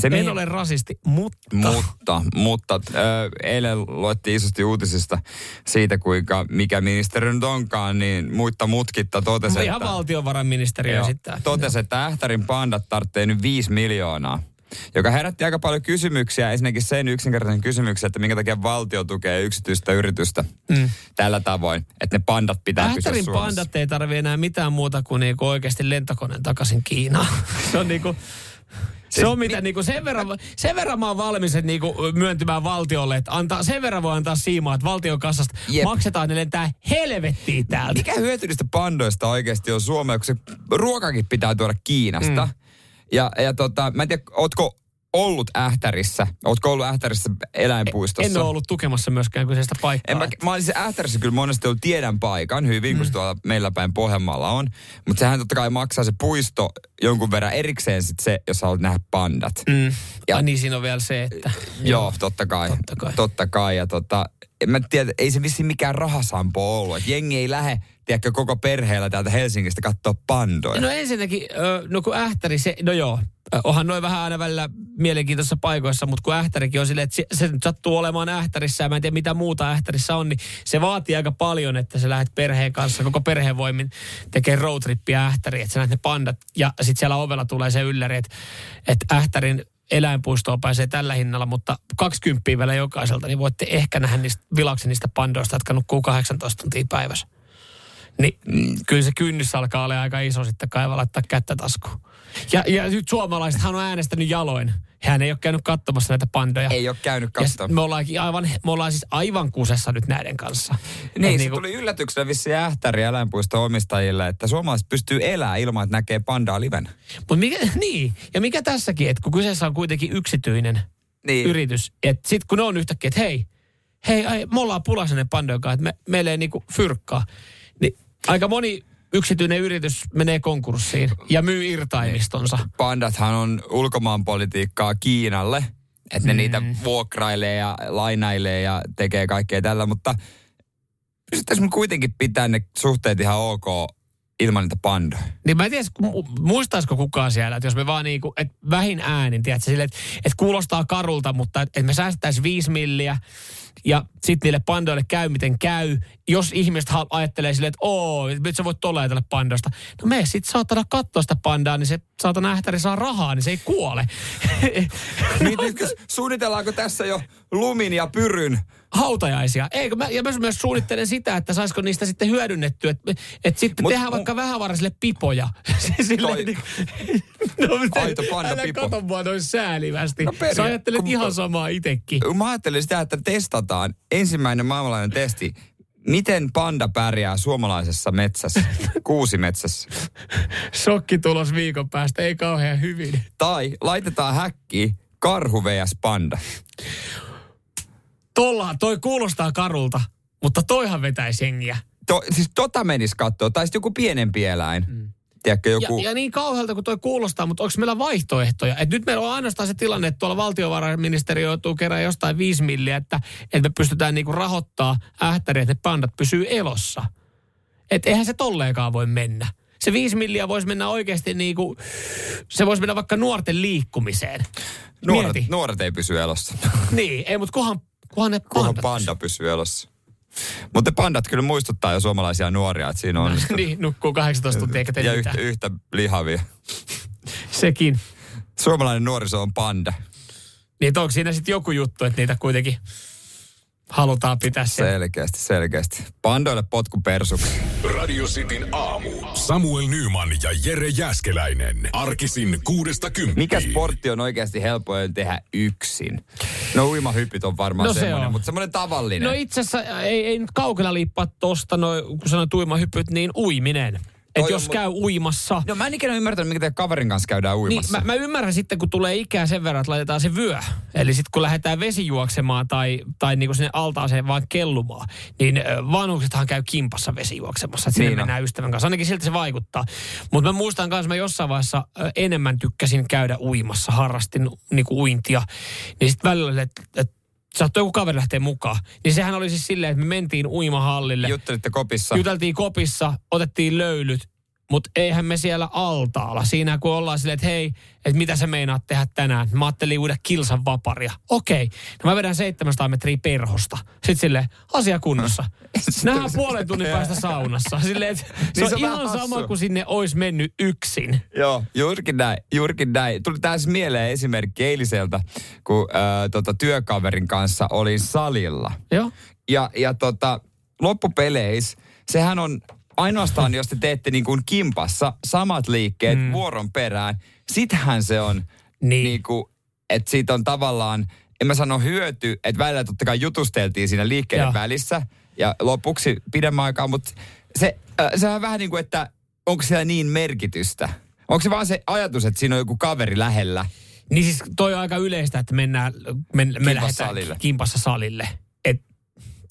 B: Se
C: en
B: mihin-
C: ole rasisti, mutta...
B: Mutta, mutta äh, eilen luettiin isosti uutisista siitä, kuinka mikä ministeri nyt onkaan, niin muitta mutkitta totesi,
C: ihan valtiovarainministeriö
B: joo,
C: esittää.
B: totesi, että Ähtärin pandat tarvitsee nyt 5 miljoonaa. Joka herätti aika paljon kysymyksiä. Ensinnäkin sen yksinkertaisen kysymyksen, että minkä takia valtio tukee yksityistä yritystä mm. tällä tavoin, että ne pandat pitää pysyä
C: Ähtärin
B: Suomessa.
C: pandat ei tarvi enää mitään muuta kuin niinku oikeasti lentokoneen takaisin Kiinaan. (laughs) Se on niinku... Se on mitä niinku sen verran, sen verran mä oon valmis että niinku myöntymään valtiolle, että antaa, sen verran voi antaa siimaa, että valtion kassasta
B: Jep.
C: maksetaan, ne lentää helvettiin täältä.
B: Mikä hyöty niistä pandoista oikeasti on Suomeen, kun se ruokakin pitää tuoda Kiinasta. Mm. Ja, ja tota, mä en tiedä, ootko ollut Ähtärissä? Ootko ollut Ähtärissä eläinpuistossa?
C: En ole ollut tukemassa myöskään kyseistä paikkaa.
B: En mä, mä olisin Ähtärissä kyllä monesti ollut tiedän paikan hyvin, kun se tuolla meillä päin Pohjanmaalla on. Mutta sehän totta kai maksaa se puisto jonkun verran erikseen sit se, jos haluat nähdä pandat.
C: Mm.
B: Ja-
C: Ja niin siinä on vielä se, että...
B: Joo, totta kai.
C: Totta kai.
B: Totta kai. Ja tota, en mä tiedä, ei se vissiin mikään rahasampo ollut. Et jengi ei lähde, tiedätkö, koko perheellä täältä Helsingistä katsoa pandoja.
C: No ensinnäkin, no kun ähtäri, se, no joo, onhan noin vähän aina välillä mielenkiintoisissa paikoissa, mutta kun ähtärikin on silleen, että se, se nyt sattuu olemaan ähtärissä ja mä en tiedä mitä muuta ähtärissä on, niin se vaatii aika paljon, että sä lähdet perheen kanssa, koko perheen voimin tekee roadtrippiä ähtäriin, että sä näet ne pandat ja sitten siellä ovella tulee se ylläri, että, että ähtärin eläinpuistoon pääsee tällä hinnalla, mutta 20 vielä jokaiselta, niin voitte ehkä nähdä niistä, vilauksen niistä pandoista, jotka nukkuu 18 tuntia päivässä. Niin mm. kyllä se kynnys alkaa olla aika iso sitten kaiva laittaa kättä taskuun. Ja, ja nyt suomalaisethan on äänestänyt jaloin. Hän ei ole käynyt katsomassa näitä pandoja.
B: Ei ole käynyt
C: s- me, ollaankin aivan, me ollaan siis aivan kusessa nyt näiden kanssa.
B: Niin,
C: Et
B: se tuli yllätyksenä vissiin Ähtäri eläinpuiston omistajille, että suomalaiset pystyy elämään ilman, että näkee pandaa livenä.
C: Mut mikä, (laughs) niin, ja mikä tässäkin, että kun kyseessä on kuitenkin yksityinen
B: Niin.
C: yritys, että sitten kun ne on yhtäkkiä, että hei, hei, ai, me ollaan pulassa ne pandojen kanssa, että me, meille ei niinku fyrkkaa, niin aika moni yksityinen yritys menee konkurssiin ja myy irtaimistonsa.
B: Pandathan on ulkomaanpolitiikkaa Kiinalle, että ne mm. niitä vuokrailee ja lainailee ja tekee kaikkea tällä, mutta pystyttäisiin kuitenkin pitää ne suhteet ihan ok ilman niitä pandoja.
C: Niin mä en tiedä, mu- muistaisiko kukaan siellä, että jos me vaan niinku, että vähin äänin, tiedätkö, sille, että, että kuulostaa karulta, mutta että, että me säästäisiin viisi milliä ja sitten niille pandoille käy miten käy. Jos ihmiset ha- ajattelee silleen, että oo, nyt sä voit tolla ajatella pandosta. No me sit saatana katsoa sitä pandaa, niin se saatana ähtäri saa rahaa, niin se ei kuole. (laughs)
B: Mietitkö, suunnitellaanko tässä jo lumin ja pyryn?
C: hautajaisia. Eikö mä, ja mä myös suunnittelen sitä, että saisiko niistä sitten hyödynnettyä, että, että sitten
B: Mut-
C: tehdään vaikka vähävaraisille pipoja. (laughs) Silleen,
B: Toi-
C: niin, (laughs) no, miten-
B: Aito pandapipo.
C: Älä kato mua noin säälivästi.
B: No
C: No
B: peria-
C: Sä ajattelet
B: kun-
C: ihan samaa itekin.
B: Mä ajattelin sitä, että testataan ensimmäinen maailmanlainen testi. Miten panda pärjää suomalaisessa metsässä, (laughs) kuusimetsässä?
C: Shokki tulos viikon päästä, ei kauhean hyvin.
B: Tai laitetaan häkkiin karhu vs. panda.
C: Tolla, toi kuulostaa karulta, mutta toihan vetäisi jengiä.
B: To, siis tota menis katsoa, tai sitten joku pienempi eläin. Mm. Tiedätkö, joku...
C: Ja, ja niin kauhealta kuin toi kuulostaa, mutta onko meillä vaihtoehtoja? Et nyt meillä on ainoastaan se tilanne, että tuolla valtiovarainministeriö joutuu kerran jostain 5 milliä, että, että me pystytään niinku rahoittaa ähtäriä, että ne pandat pysyy elossa. Että eihän se tolleenkaan voi mennä. Se viisi milliä voisi mennä oikeasti niin kuin, se voisi mennä vaikka nuorten liikkumiseen.
B: Nuoret,
C: Mieti.
B: nuoret ei pysy elossa.
C: Niin, ei, mutta kunhan, kunhan ne pandat
B: panda pysyy elossa. Mutta pandat kyllä muistuttaa jo suomalaisia nuoria, että siinä on
C: pysyy. niin, nukkuu 18 tuntia eikä
B: ja yhtä, yhtä lihavia.
C: Sekin.
B: Suomalainen nuoriso on panda.
C: Niin, onko siinä sitten joku juttu, että niitä kuitenkin halutaan pitää siellä.
B: Selkeästi, selkeästi. Pandoille potku persuksi.
A: Radio Cityn aamu. Samuel Nyman ja Jere Jäskeläinen. Arkisin kuudesta kymppiin.
B: Mikä sportti on oikeasti helpoin tehdä yksin? No uimahypyt on varmaan
C: No se
B: semmoinen,
C: on.
B: mutta semmoinen tavallinen.
C: No itse asiassa ei, ei nyt kaukana liippaa tosta, no, kun sanoin tuimahypyt, niin uiminen. Että jos
B: mu-
C: käy uimassa,
B: No mä en ikinä ymmärtänyt, mikä teidän kaverin kanssa käydään
C: niin
B: uimassa.
C: mä, mä ymmärrän sitten, kun tulee ikää sen verran, että laitetaan se vyö. Eli sitten kun lähdetään vesijuoksemaan tai, tai niinku sinne altaaseen vaan kellumaan, niin vanhuksethan käy kimpassa vesijuoksemassa. Että sinne
B: Niin
C: mennään ystävän kanssa. Ainakin siltä se vaikuttaa. Mutta mä muistan kanssa, mä jossain vaiheessa enemmän tykkäsin käydä uimassa, harrastin niinku uintia. Niin sitten välillä, että et, saattoi joku kaveri lähteä mukaan. Niin sehän oli siis silleen, että me mentiin uimahallille.
B: Juttelitte kopissa.
C: Juteltiin kopissa, otettiin löylyt, mutta eihän me siellä altaalla. Siinä kun ollaan silleen, että hei, että mitä sä meinaat tehdä tänään. Mä ajattelin uida kilsan vaparia. Okei, no mä vedän 700 metriä perhosta. Sitten silleen, asia kunnossa. (laughs) Nähdään puolen tunnin päästä saunassa. Silleen, että se
B: Niin
C: on,
B: se on
C: ihan sama
B: hassua.
C: kuin sinne olisi mennyt yksin.
B: Joo, juurikin näin, juurikin näin. Tuli tässä mieleen esimerkki eiliseltä, kun ää, tota, työkaverin kanssa olin salilla.
C: Joo.
B: Ja, ja tota, loppupeleissä sehän on ainoastaan, jos te teette niin kuin kimpassa samat liikkeet mm. vuoron perään, sittenhän se on
C: Niin.
B: niin kuin, että siitä on tavallaan, en mä sano hyöty, että välillä totta kai jutusteltiin siinä liikkeiden
C: Joo.
B: välissä ja lopuksi pidemmän aikaa, mutta se, äh, se on vähän niin kuin, että onko siellä niin merkitystä? Onko se vaan se ajatus, että siinä on joku kaveri lähellä?
C: Niin siis toi on aika yleistä, että mennään, me, me
B: Kimpassa
C: lähdetään
B: salille.
C: kimpassa salille.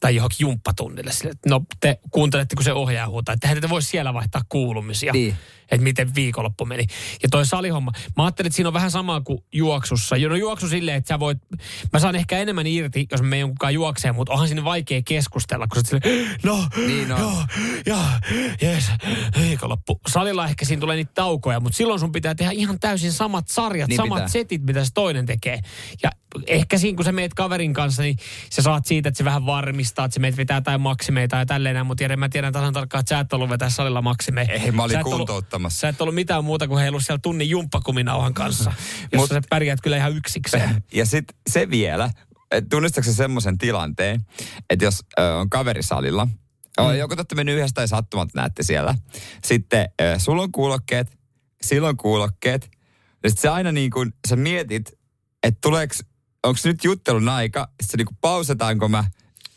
C: Tai johonkin jumppatunnille. Sille, että no te kuuntelette, kun se ohjaa huutaa. Että te voisi siellä vaihtaa kuulumisia.
B: Niin.
C: Että miten viikonloppu meni. Ja toi salihomma. Mä ajattelin, että siinä on vähän samaa kuin juoksussa. No juoksu silleen, että sä voit... Mä saan ehkä enemmän irti, jos mä menen jonkun kanssa juokseen, mutta onhan sinne vaikea keskustella, kun sä oot silleen, (gasps) no,
B: Niin on.
C: joo, joo, jes, viikonloppu. Salilla ehkä siinä tulee niitä taukoja, mutta silloin sun pitää tehdä ihan täysin samat sarjat,
B: Niin
C: samat
B: pitää.
C: setit, mitä se toinen tekee. Ja ehkä siinä, kun sä meet kaverin kanssa, niin sä saat siitä, että se vähän varmistaa, että se meet vetää jotain maksimeita ja tälleen näin. Mutta Jere, mä tiedän tasan tarkkaan, että sä et ollut vetää salilla maksimeita.
B: Ei, mä olin
C: Sä et ollut-
B: kuntouttamassa.
C: Sä et ollut mitään muuta kuin heilu siellä tunnin jumppakuminauhan kanssa, (laughs) jossa
B: Mut-
C: sä pärjäät kyllä ihan yksikseen. (laughs)
B: Ja sitten se vielä, tunnistatko sä semmoisen tilanteen, että jos ö, on kaverisalilla, mm. joku te olette mennyt yhdessä tai sattumat näette siellä, sitten ö, sulla on kuulokkeet, sillä on kuulokkeet, ja sitten sä aina niin kuin, sä mietit, että tuleeko, onko nyt juttelun aika, sitten niin kuin pausetaanko mä,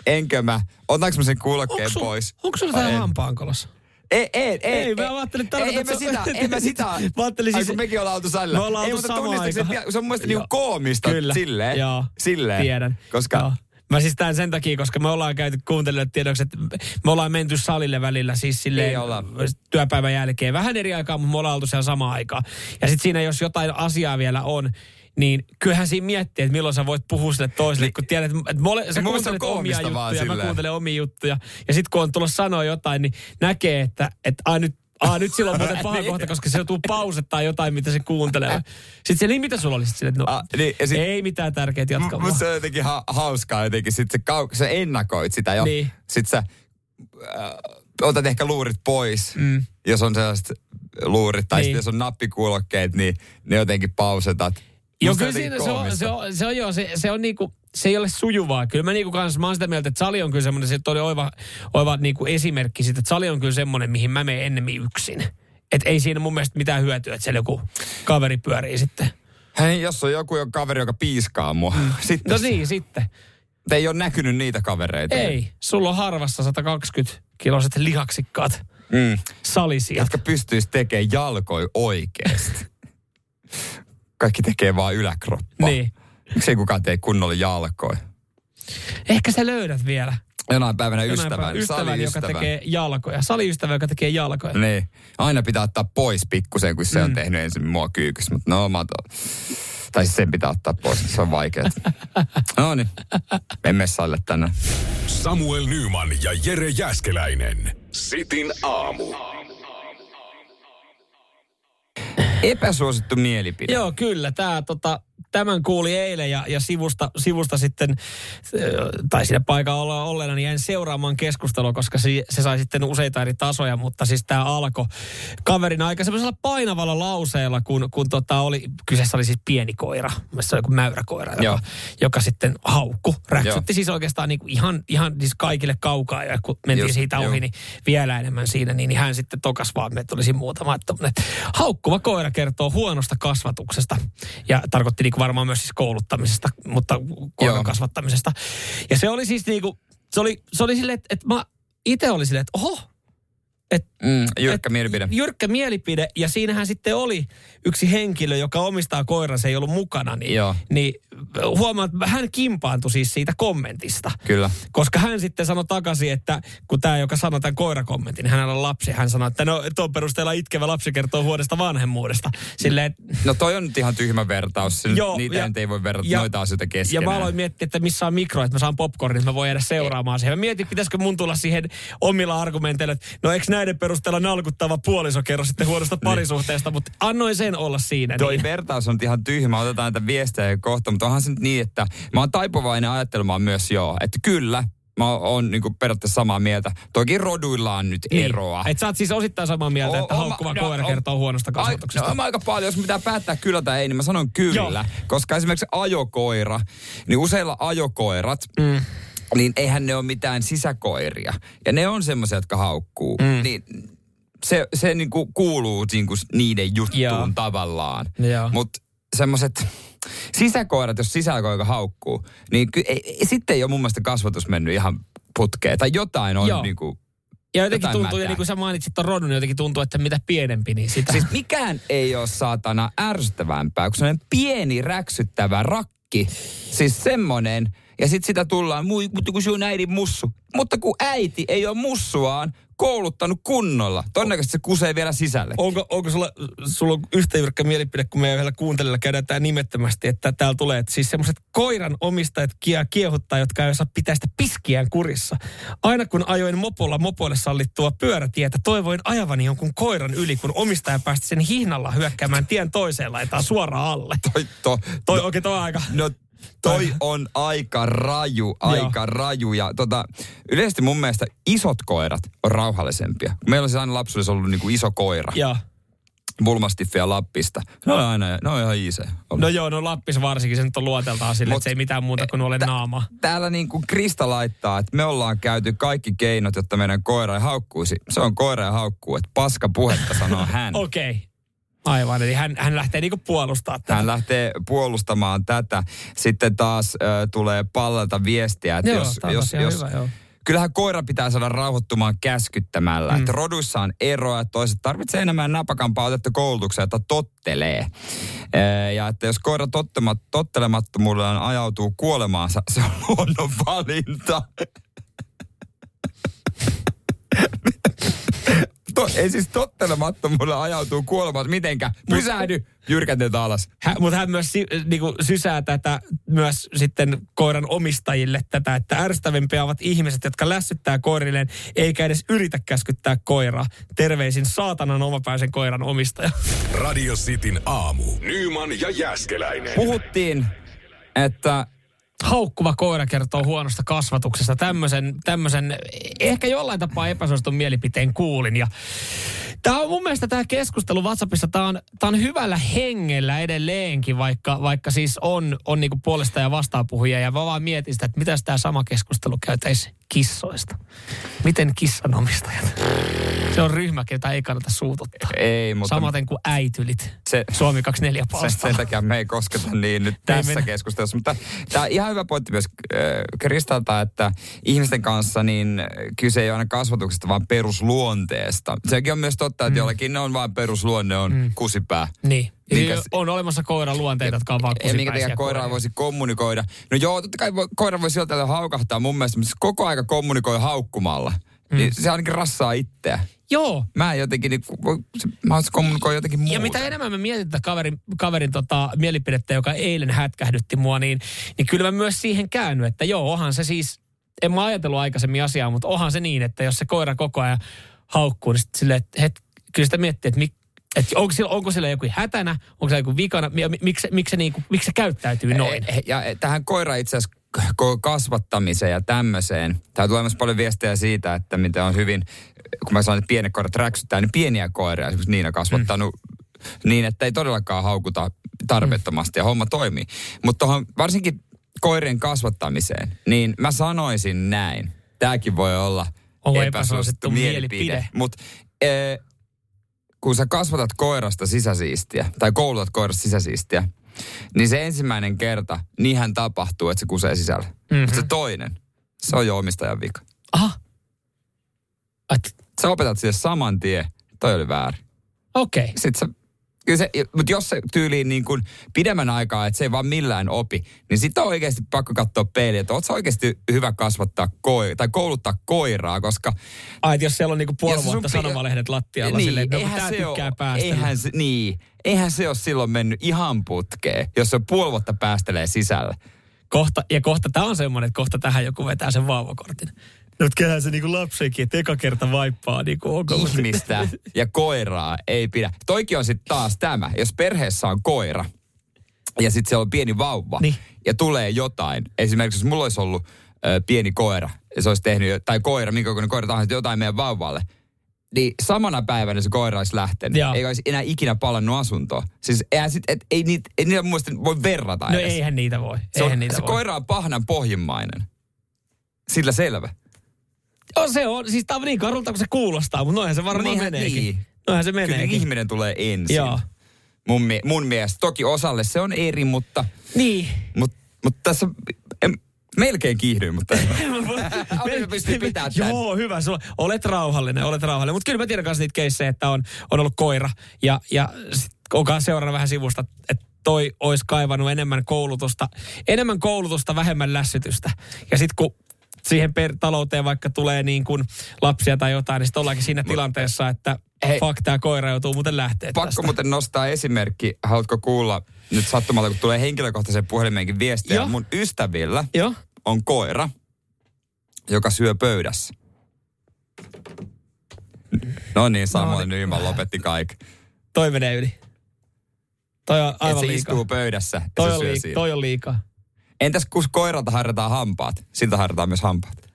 B: enkö mä, otanko mä sen kuulokkeen
C: Onko
B: pois.
C: Onko sulla jotain
B: en?
C: hampaankolossa?
B: Ei, ei, ei.
C: Ei, mä ajattelin, että
B: ei, en mä sitä, en mä sitä.
C: Mä ajattelin
B: Ai,
C: siis-
B: kun mekin ollaan oltu salilla.
C: Me ollaan
B: ei,
C: oltu
B: mutta
C: samaan aikaan.
B: se on mun mielestä niinku koomista
C: Kyllä.
B: silleen.
C: Joo.
B: Silleen.
C: Tiedän.
B: Koska
C: Joo. Mä siis tämän sen takia, koska me ollaan käyty kuuntelijoille tiedoksi, että me ollaan menty salille välillä siis silleen
B: Ei olla.
C: työpäivän jälkeen. Vähän eri aikaa, mutta me ollaan oltu siellä samaan aikaan. Ja sitten siinä, jos jotain asiaa vielä on, niin kyllähän siinä miettii, että milloin sä voit puhua sille toiselle, kun tiedät, että mole, sä
B: se
C: kuuntelet omia juttuja, mä
B: silleen.
C: kuuntelen omia juttuja. Ja sitten kun on tullut sanoa jotain, niin näkee, että, että a, nyt Ah, nyt silloin on muuten (laughs) paha
B: Niin.
C: kohta, koska se joutuu pausettaa jotain, mitä se kuuntelee. Sitten se, niin mitä sulla oli? Sitten no,
B: Ah, niin, sit-
C: ei mitään tärkeää, jatka vaan.
B: Musta se on jotenkin ha- hauskaa jotenkin. Sitten sä, kau- sä ennakoit sitä jo.
C: Niin.
B: Sitten sä äh, otat ehkä luurit pois, mm. jos on sellaiset luurit. Tai
C: Niin.
B: sitten jos on nappikuulokkeet, niin ne jotenkin pausetat.
C: Joo, kyllä siinä se on, se on, se on, joo, se, se on niinku, se ei ole sujuvaa. Kyllä mä niinku kans, mä oon sitä mieltä, että sali on kyllä semmoinen, se oli oiva, oiva niinku esimerkki siitä, että sali on kyllä semmoinen, mihin mä menen ennemmin yksin. Et ei siinä mun mielestä mitään hyötyä, että siellä joku kaveri pyörii sitten.
B: Hei, jos on joku jo kaveri, joka piiskaa mua. Mm. (laughs) Sitten
C: No niin, sitten.
B: ei ole näkynyt niitä kavereita.
C: Ei, sulla on harvassa 120 kiloiset lihaksikkaat
B: Mm.
C: salisia.
B: Jotka pystyisi tekemään jalkoi oikeasti. (laughs) Kaikki tekee vaan yläkroppaa.
C: Niin.
B: Miksi ei kukaan tee kunnolla jalkoja?
C: Ehkä sä löydät vielä.
B: Jonain päivänä
C: jonain
B: ystävän,
C: päivänä ystävän, joka
B: saliystävän.
C: tekee jalkoja. Saliystävä, joka tekee jalkoja.
B: Niin. Aina pitää ottaa pois pikkusen, kun se
C: Mm.
B: on tehnyt ensin mua kyykyssä. Mutta no, mä otan. Tai siis sen pitää ottaa pois, se on vaikeaa. (laughs) no niin, emme salille tänään.
A: Samuel Nyman ja Jere Jäskeläinen. Sitin aamu.
B: Epäsuosittu mielipide.
C: Joo, kyllä. Tää, tota, tämän kuuli eilen ja, ja sivusta, sivusta sitten, tai siinä paikalla olla olleena, niin jäin seuraamaan keskustelua, koska se, se sai sitten useita eri tasoja, mutta siis tämä alkoi kaverin aika semmoisella painavalla lauseella, kun, kun tota oli, kyseessä oli siis pieni koira, se oli joku mäyräkoira,
B: Joo.
C: joka, joka sitten haukku, räksytti
B: Joo.
C: siis oikeastaan niin kuin ihan, ihan siis kaikille kaukaa, ja kun mentiin
B: Just,
C: siitä ohi,
B: joo.
C: niin vielä enemmän siinä, niin, niin hän sitten tokas vaan, että olisi muutama, että haukkuva koira kertoo huonosta kasvatuksesta. Ja tarkoitti niin kuin varmaan myös siis kouluttamisesta, mutta koiran kasvattamisesta. Ja se oli siis niin kuin, se oli, se oli silleen, että, että mä itse olin silleen, että oho, että
B: Mm, jyrkkä
C: et-
B: mielipide.
C: Jyrkkä mielipide. Ja siinähän sitten oli yksi henkilö, joka omistaa koiran, se ei ollut mukana. Niin,
B: Joo.
C: niin huomaat, että hän kimpaantui siis siitä kommentista.
B: Kyllä.
C: Koska hän sitten sanoi takaisin, että kun tämä, joka sanoi tämän koirakommentin, niin hänellä on lapsi. Hän sanoi, että no tuon perusteella itkevä lapsi kertoo huodesta vanhemmuudesta. Silleen,
B: No toi on nyt ihan tyhmä vertaus.
C: Joo,
B: niitä
C: ja-
B: ei voi verrata
C: ja-
B: noita asioita
C: ja
B: keskenään.
C: mä aloin miettiä, että missä on mikro, että mä saan popcornin, että mä voin jäädä seuraamaan siihen. Mä mietin, pitäisikö mun tulla siihen omilla argumenteilla, että no eikö näiden perusteella nalkuttava puoliso kerro sitten huonosta parisuhteesta, mutta annoin sen olla siinä.
B: Toi
C: niin.
B: vertaus on ihan tyhmä, otetaan näitä viestejä kohta, mutta onhan se nyt niin, että mä oon taipuvainen ajattelemaan myös joo, että kyllä, mä oon niin periaatteessa samaa mieltä. Toki roduilla on nyt eroa.
C: Et sä oot siis osittain samaa mieltä,
B: O-
C: että haukkuva
B: no,
C: koira
B: o-
C: kertoo huonosta kasvatuksesta.
B: No, aika paljon, jos pitää päättää kyllä tai ei, niin mä sanon kyllä.
C: Joo.
B: Koska esimerkiksi ajokoira, niin useilla ajokoirat,
C: Mm.
B: Niin eihän ne ole mitään sisäkoiria. Ja ne on semmoisia, jotka haukkuu.
C: Mm.
B: Niin se, se niinku kuuluu niinku niiden juttuun
C: Joo.
B: tavallaan. Mutta semmoiset sisäkoirat, jos sisäkoira haukkuu, niin ky, ei, ei, sitten ei ole mun mielestä kasvatus mennyt ihan putkeen. Tai jotain on
C: Joo.
B: niinku...
C: Ja jotenkin
B: jotain
C: tuntuu, ja niin kuin sä mainitsit ton rodun, niin jotenkin tuntuu, että mitä pienempi, niin sitä...
B: Siis mikään ei ole saatana ärsyttävämpää kuin sellainen pieni räksyttävä rakki. Siis semmonen. Ja sit sitä tullaan, "Mui, mutta kun sun äidin mussu. Mutta kun äiti ei ole mussuaan kouluttanut kunnolla. Todennäköisesti se kusee vielä sisälle.
C: Onko, onko sulla, sulla on yhtä jyrkkä mielipide, kun meidän yhdellä kuuntelijalla käydään tämä nimettömästi, että täällä tulee, että siis semmoiset koiran omistajat kie, kiehuttaa, jotka ei osaa pitää sitä piskiään kurissa. Aina kun ajoin mopolla mopoille sallittua pyörätietä, toivoin ajavani jonkun koiran yli, kun omistaja päästi sen hihnalla hyökkäämään tien toiseen laitaan suoraan alle.
B: Toi, to,
C: Toi,
B: no,
C: oikein toi aika.
B: no, toi on aika raju, aika raju. Ja tota, yleisesti mun mielestä isot koirat on rauhallisempia. Meillä on siis aina lapsuudessa ollut niinku iso koira.
C: Ja.
B: Bulmastiffia Lappista. Ne on aina, ne on ihan easy.
C: No joo, no Lappissa varsinkin se nyt on luoteltaan sille,
B: Mut-
C: että se ei mitään muuta kuin ole naama.
B: Täällä niin kuin Krista laittaa, että me ollaan käyty kaikki keinot, jotta meidän koira ei haukkuisi. Se on koira ja haukkuu, että paska puhetta sanoo hän. (laughs)
C: Okei. Okay. Aivan, eli hän, hän lähtee niinku puolustaa tätä.
B: Hän lähtee puolustamaan tätä. Sitten taas äh, tulee pallelta viestiä, että
C: Joo,
B: jos, jos, jos,
C: hyvä, joo.
B: kyllähän koira pitää saada rauhoittumaan käskyttämällä. Mm. Että roduissa on eroa, että toiset tarvitsee enemmän napakampaa otetta koulutuksia, että tottelee. Ee, Ja että jos koira tottemat, tottelemattomuudellaan ajautuu kuolemaansa, se on luonnon valinta. (laughs) To, ei siis tottelemattomuudella ajautuu kuolemaansa. Mitenkä? Pysähdy, jyrkänteet alas.
C: Hän, mutta hän myös si, niinku, sysää tätä myös sitten koiran omistajille tätä, että ärsyttävimpiä ovat ihmiset, jotka lässyttää koirilleen, eikä edes yritä käskyttää koiraa. Terveisin saatanan omapäisen koiran omistaja.
A: Radio Cityn aamu. Nyman ja Jäskeläinen.
B: Puhuttiin, että
C: Haukkuva koira kertoo huonosta kasvatuksesta. Tämmöisen, tämmöisen ehkä jollain tapaa epäsuositun mielipiteen kuulin. Ja Tämä on mun mielestä tämä keskustelu WhatsAppissa, tämä on, tää on hyvällä hengellä edelleenkin, vaikka, vaikka siis on, on niinku puolesta ja vastaapuhujia. Ja mä vaan mietin sitä, että mitäs tämä sama keskustelu käytäisi kissoista. Miten kissanomistajat? Se on ryhmä, ketä ei kannata suututtaa.
B: ei, mutta
C: Samaten kuin äitylit.
B: se,
C: Suomi 24
B: se, sen takia me ei kosketa niin nyt tässä
C: mennä.
B: keskustelussa. Mutta tämä on ihan hyvä pointti myös äh, Kristalta, että ihmisten kanssa niin kyse ei ole aina kasvatuksesta, vaan perusluonteesta. Sekin on myös totta, että jollakin ne on vain perusluonne, on mm. kusipää.
C: Niin.
B: Minkä-
C: on olemassa koiran luonteita, jotka on vaan
B: Ja minkä
C: kusipäisiä
B: takia koiraa
C: koiria.
B: voisi kommunikoida. No joo, totta kai voi, koira voi sieltä haukahtaa mun mielestä, mutta se koko aika kommunikoi haukkumalla. Mm. Niin se ainakin rassaa itseä.
C: Joo,
B: Mä en jotenkin, niin, se, mä haluaisin kommunikoida jotenkin muuta.
C: Ja mitä enemmän mä mietin tätä kaverin, kaverin tota, mielipidettä, joka eilen hätkähdytti mua, niin, niin kyllä mä myös siihen käänny, että joo, onhan se siis en mä ajatellut aikaisemmin asiaa, mutta onhan se niin, että jos se koira koko ajan haukkuu, niin sitten silleen, että het, kyllä sitä miettii, että mik, että onko sillä, onko sillä joku hätänä, onko sillä joku vikana, mi- mi- miksi, se- miksi, se, niinku, miksi se käyttäytyy noin.
B: Eh, Ja tähän koira itse asiassa kasvattamiseen ja tämmöiseen. Tää tulee myös paljon viestejä siitä, että miten on hyvin, kun mä sanon, että pienet koirat räksyttää, niin pieniä koiria, esimerkiksi Niina kasvattanut mm. niin, että ei todellakaan haukuta tarpeettomasti ja homma toimii. Mutta varsinkin koirien kasvattamiseen, niin mä sanoisin näin. Tämäkin voi olla
C: Onko
B: epäsuosittu
C: epäsuosittu
B: mielipide.
C: mielipide?
B: Mutta eh, kun sä kasvatat koirasta sisäsiistiä, tai koulutat koirasta sisäsiistiä, niin se ensimmäinen kerta, niinhän tapahtuu, että se kusee sisälle. Mm-hmm. Mutta se toinen, se on jo omistajan vika.
C: Aha. Et,
B: Sä opetat sille saman tien, toi oli väärin.
C: Okei. Okay.
B: Sitten sä, kyllä se, mutta jos se tyyliin niin kuin pidemmän aikaa, että se ei vaan millään opi, niin sitten on oikeasti pakko katsoa peiliä, että oot sä oikeasti hyvä kasvattaa koi, tai kouluttaa koiraa, koska
C: Ai, että jos siellä on niinku puoli
B: sun
C: vuotta sanomalehdet lattialla
B: niin,
C: silleen, että no,
B: eihän se
C: tykkää
B: ole,
C: päästä.
B: eihän se, niin, eihän se ole silloin mennyt ihan putkeen, jos se puoli vuotta päästelee sisällä.
C: Kohta, ja kohta tämä on semmoinen, että kohta tähän joku vetää sen vauvakortin. Nyt kyllähän se niinku lapsenkin, että eka kerta vaippaa niinku onko
B: Ihmistä ja koiraa ei pidä. Toikin on sitten taas tämä, jos perheessä on koira ja sitten siellä on pieni vauva
C: Niin.
B: ja tulee jotain. Esimerkiksi jos mulla olisi ollut ö, pieni koira ja se olisi tehnyt, tai koira, minkä kokoinen koira tahansa, jotain meidän vauvalle, niin samana päivänä se koira olisi lähtenyt.
C: Joo.
B: Eikä olisi enää ikinä palannut asuntoon. Siis eihän sit, et, ei, niitä, ei niitä mielestä voi verrata
C: No
B: edes.
C: eihän niitä voi.
B: se, on,
C: eihän niitä
B: se
C: voi.
B: koira on pahnan pohjimmainen. Sillä selvä.
C: On se on, siis tää on niin karulta kuin se kuulostaa, mutta noinhan se varmaan
B: Niinhän-
C: meneekin.
B: niin.
C: Noinhan se
B: Kyllä
C: meneekin.
B: ihminen tulee ensin.
C: Joo.
B: Mun, mun mielestä. Toki osalle se on eri, mutta,
C: Niin.
B: mutta, mutta tässä en, melkein kiihdyin, mutta (laughs) Oliko pystyy pitämään tämän?
C: Joo, hyvä. Sulla, olet rauhallinen, olet rauhallinen. Mutta kyllä mä tiedän kanssa niitä keissejä, että on, on ollut koira. Ja, ja sit onkaan seurannut vähän sivusta, että toi olisi kaivannut enemmän koulutusta, enemmän koulutusta, vähemmän lässytystä. Ja sitten kun siihen per talouteen vaikka tulee niin kuin lapsia tai jotain, niin sitten ollaankin siinä tilanteessa, että
B: Hei.
C: fuck, tämä koira joutuu muuten lähteä
B: Pakko
C: tästä.
B: muuten nostaa esimerkki. Haluatko kuulla nyt sattumalta, kun tulee henkilökohtaisen puhelimeenkin viestiä.
C: Joo.
B: Mun ystävillä
C: Joo.
B: on koira, joka syö pöydässä. No niin, Samuel
C: No
B: Nyman lopetti kaikki.
C: Toi menee yli. Toi on
B: Et
C: aivan
B: se
C: liikaa.
B: istuu pöydässä ja
C: Toi
B: se
C: on,
B: syö
C: liikaa.
B: siinä.
C: toi on liikaa.
B: Entäs kun koiralta harjataan hampaat? Siltä harjataan myös hampaat.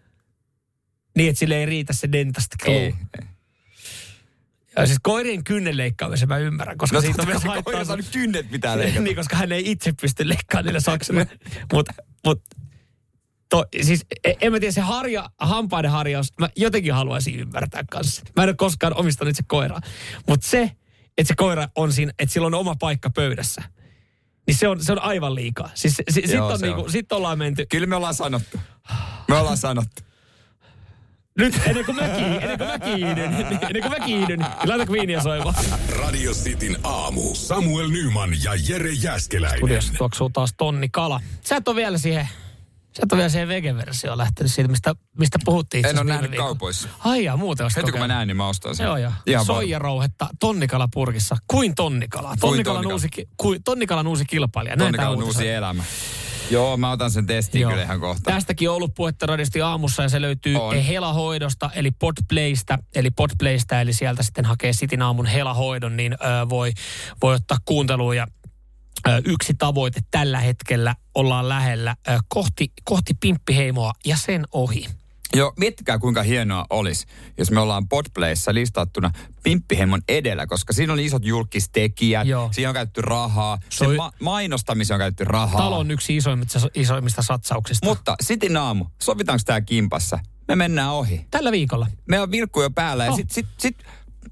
C: Niin, että sille ei riitä se dentast glue.
B: Ei. ei.
C: Ja siis koirien kynnen leikkaamisen mä ymmärrän, koska
B: No
C: siitä on myös haittaa.
B: koira kynnet pitää leikata.
C: niin, koska hän ei itse pysty leikkaamaan niillä saksilla. Mutta mut, to, siis e- en mä tiedä, se harja, hampaiden harjaus, mä jotenkin haluaisin ymmärtää kanssa. Mä en ole koskaan omistanut itse koiraa. Mutta se, että se koira on siinä, että sillä on oma paikka pöydässä, niin se on, se on aivan liikaa. Siis si, sit,
B: Joo,
C: on
B: se
C: niinku,
B: on.
C: sit ollaan menty.
B: Kyllä me ollaan sanottu. Me ollaan sanottu.
C: Nyt ennen kuin mä, kiihdyn, ennen kuin mä kiihdyn, (laughs) ennen kuin mä kiihdyn, niin laita viiniä soimaan.
A: Radio Cityn aamu. Samuel Nyman ja Jere Jäskeläinen.
C: Studiossa tuoksuu taas tonni kala. Sä et ole vielä siihen, sä et ole vielä siihen vegeversioon lähtenyt siitä, mistä, mistä puhuttiin.
B: En ole nähnyt
C: viikolla.
B: kaupoissa.
C: Ai jaa, muuten olisi
B: Heti kun mä näen, niin mä ostan sen.
C: Joo, joo. Soijarouhetta tonnikalapurkissa. Kuin tonnikala? Tonnikalan,
B: tonnikala?
C: uusi, kuin, tonikalan uusi kilpailija. Näin
B: Tonnikalan uusi elämä. Joo, mä otan sen testiin kyllä ihan kohta.
C: Tästäkin on ollut puhetta radisti aamussa ja se löytyy
B: On.
C: helahoidosta eli podplaystä, eli podplaystä, eli sieltä sitten hakee Sitin aamun helahoidon, niin ö, voi, voi ottaa kuunteluun ja yksi tavoite tällä hetkellä ollaan lähellä kohti, kohti pimppiheimoa ja sen ohi.
B: Joo, miettikää kuinka hienoa olisi, jos me ollaan Podplayssa listattuna Pimppihemmon edellä, koska siinä on isot julkistekijät,
C: Joo.
B: siinä on käytetty rahaa,
C: Se on-
B: sen ma- mainostamiseen on käytetty rahaa.
C: Talon yksi isoimmista, isoimmista satsauksista.
B: Mutta Sitin aamu, sovitaanko tää kimpassa? Me mennään ohi.
C: Tällä viikolla.
B: Meillä on vilkku jo päällä ja
C: Oh.
B: sit, sit, sit,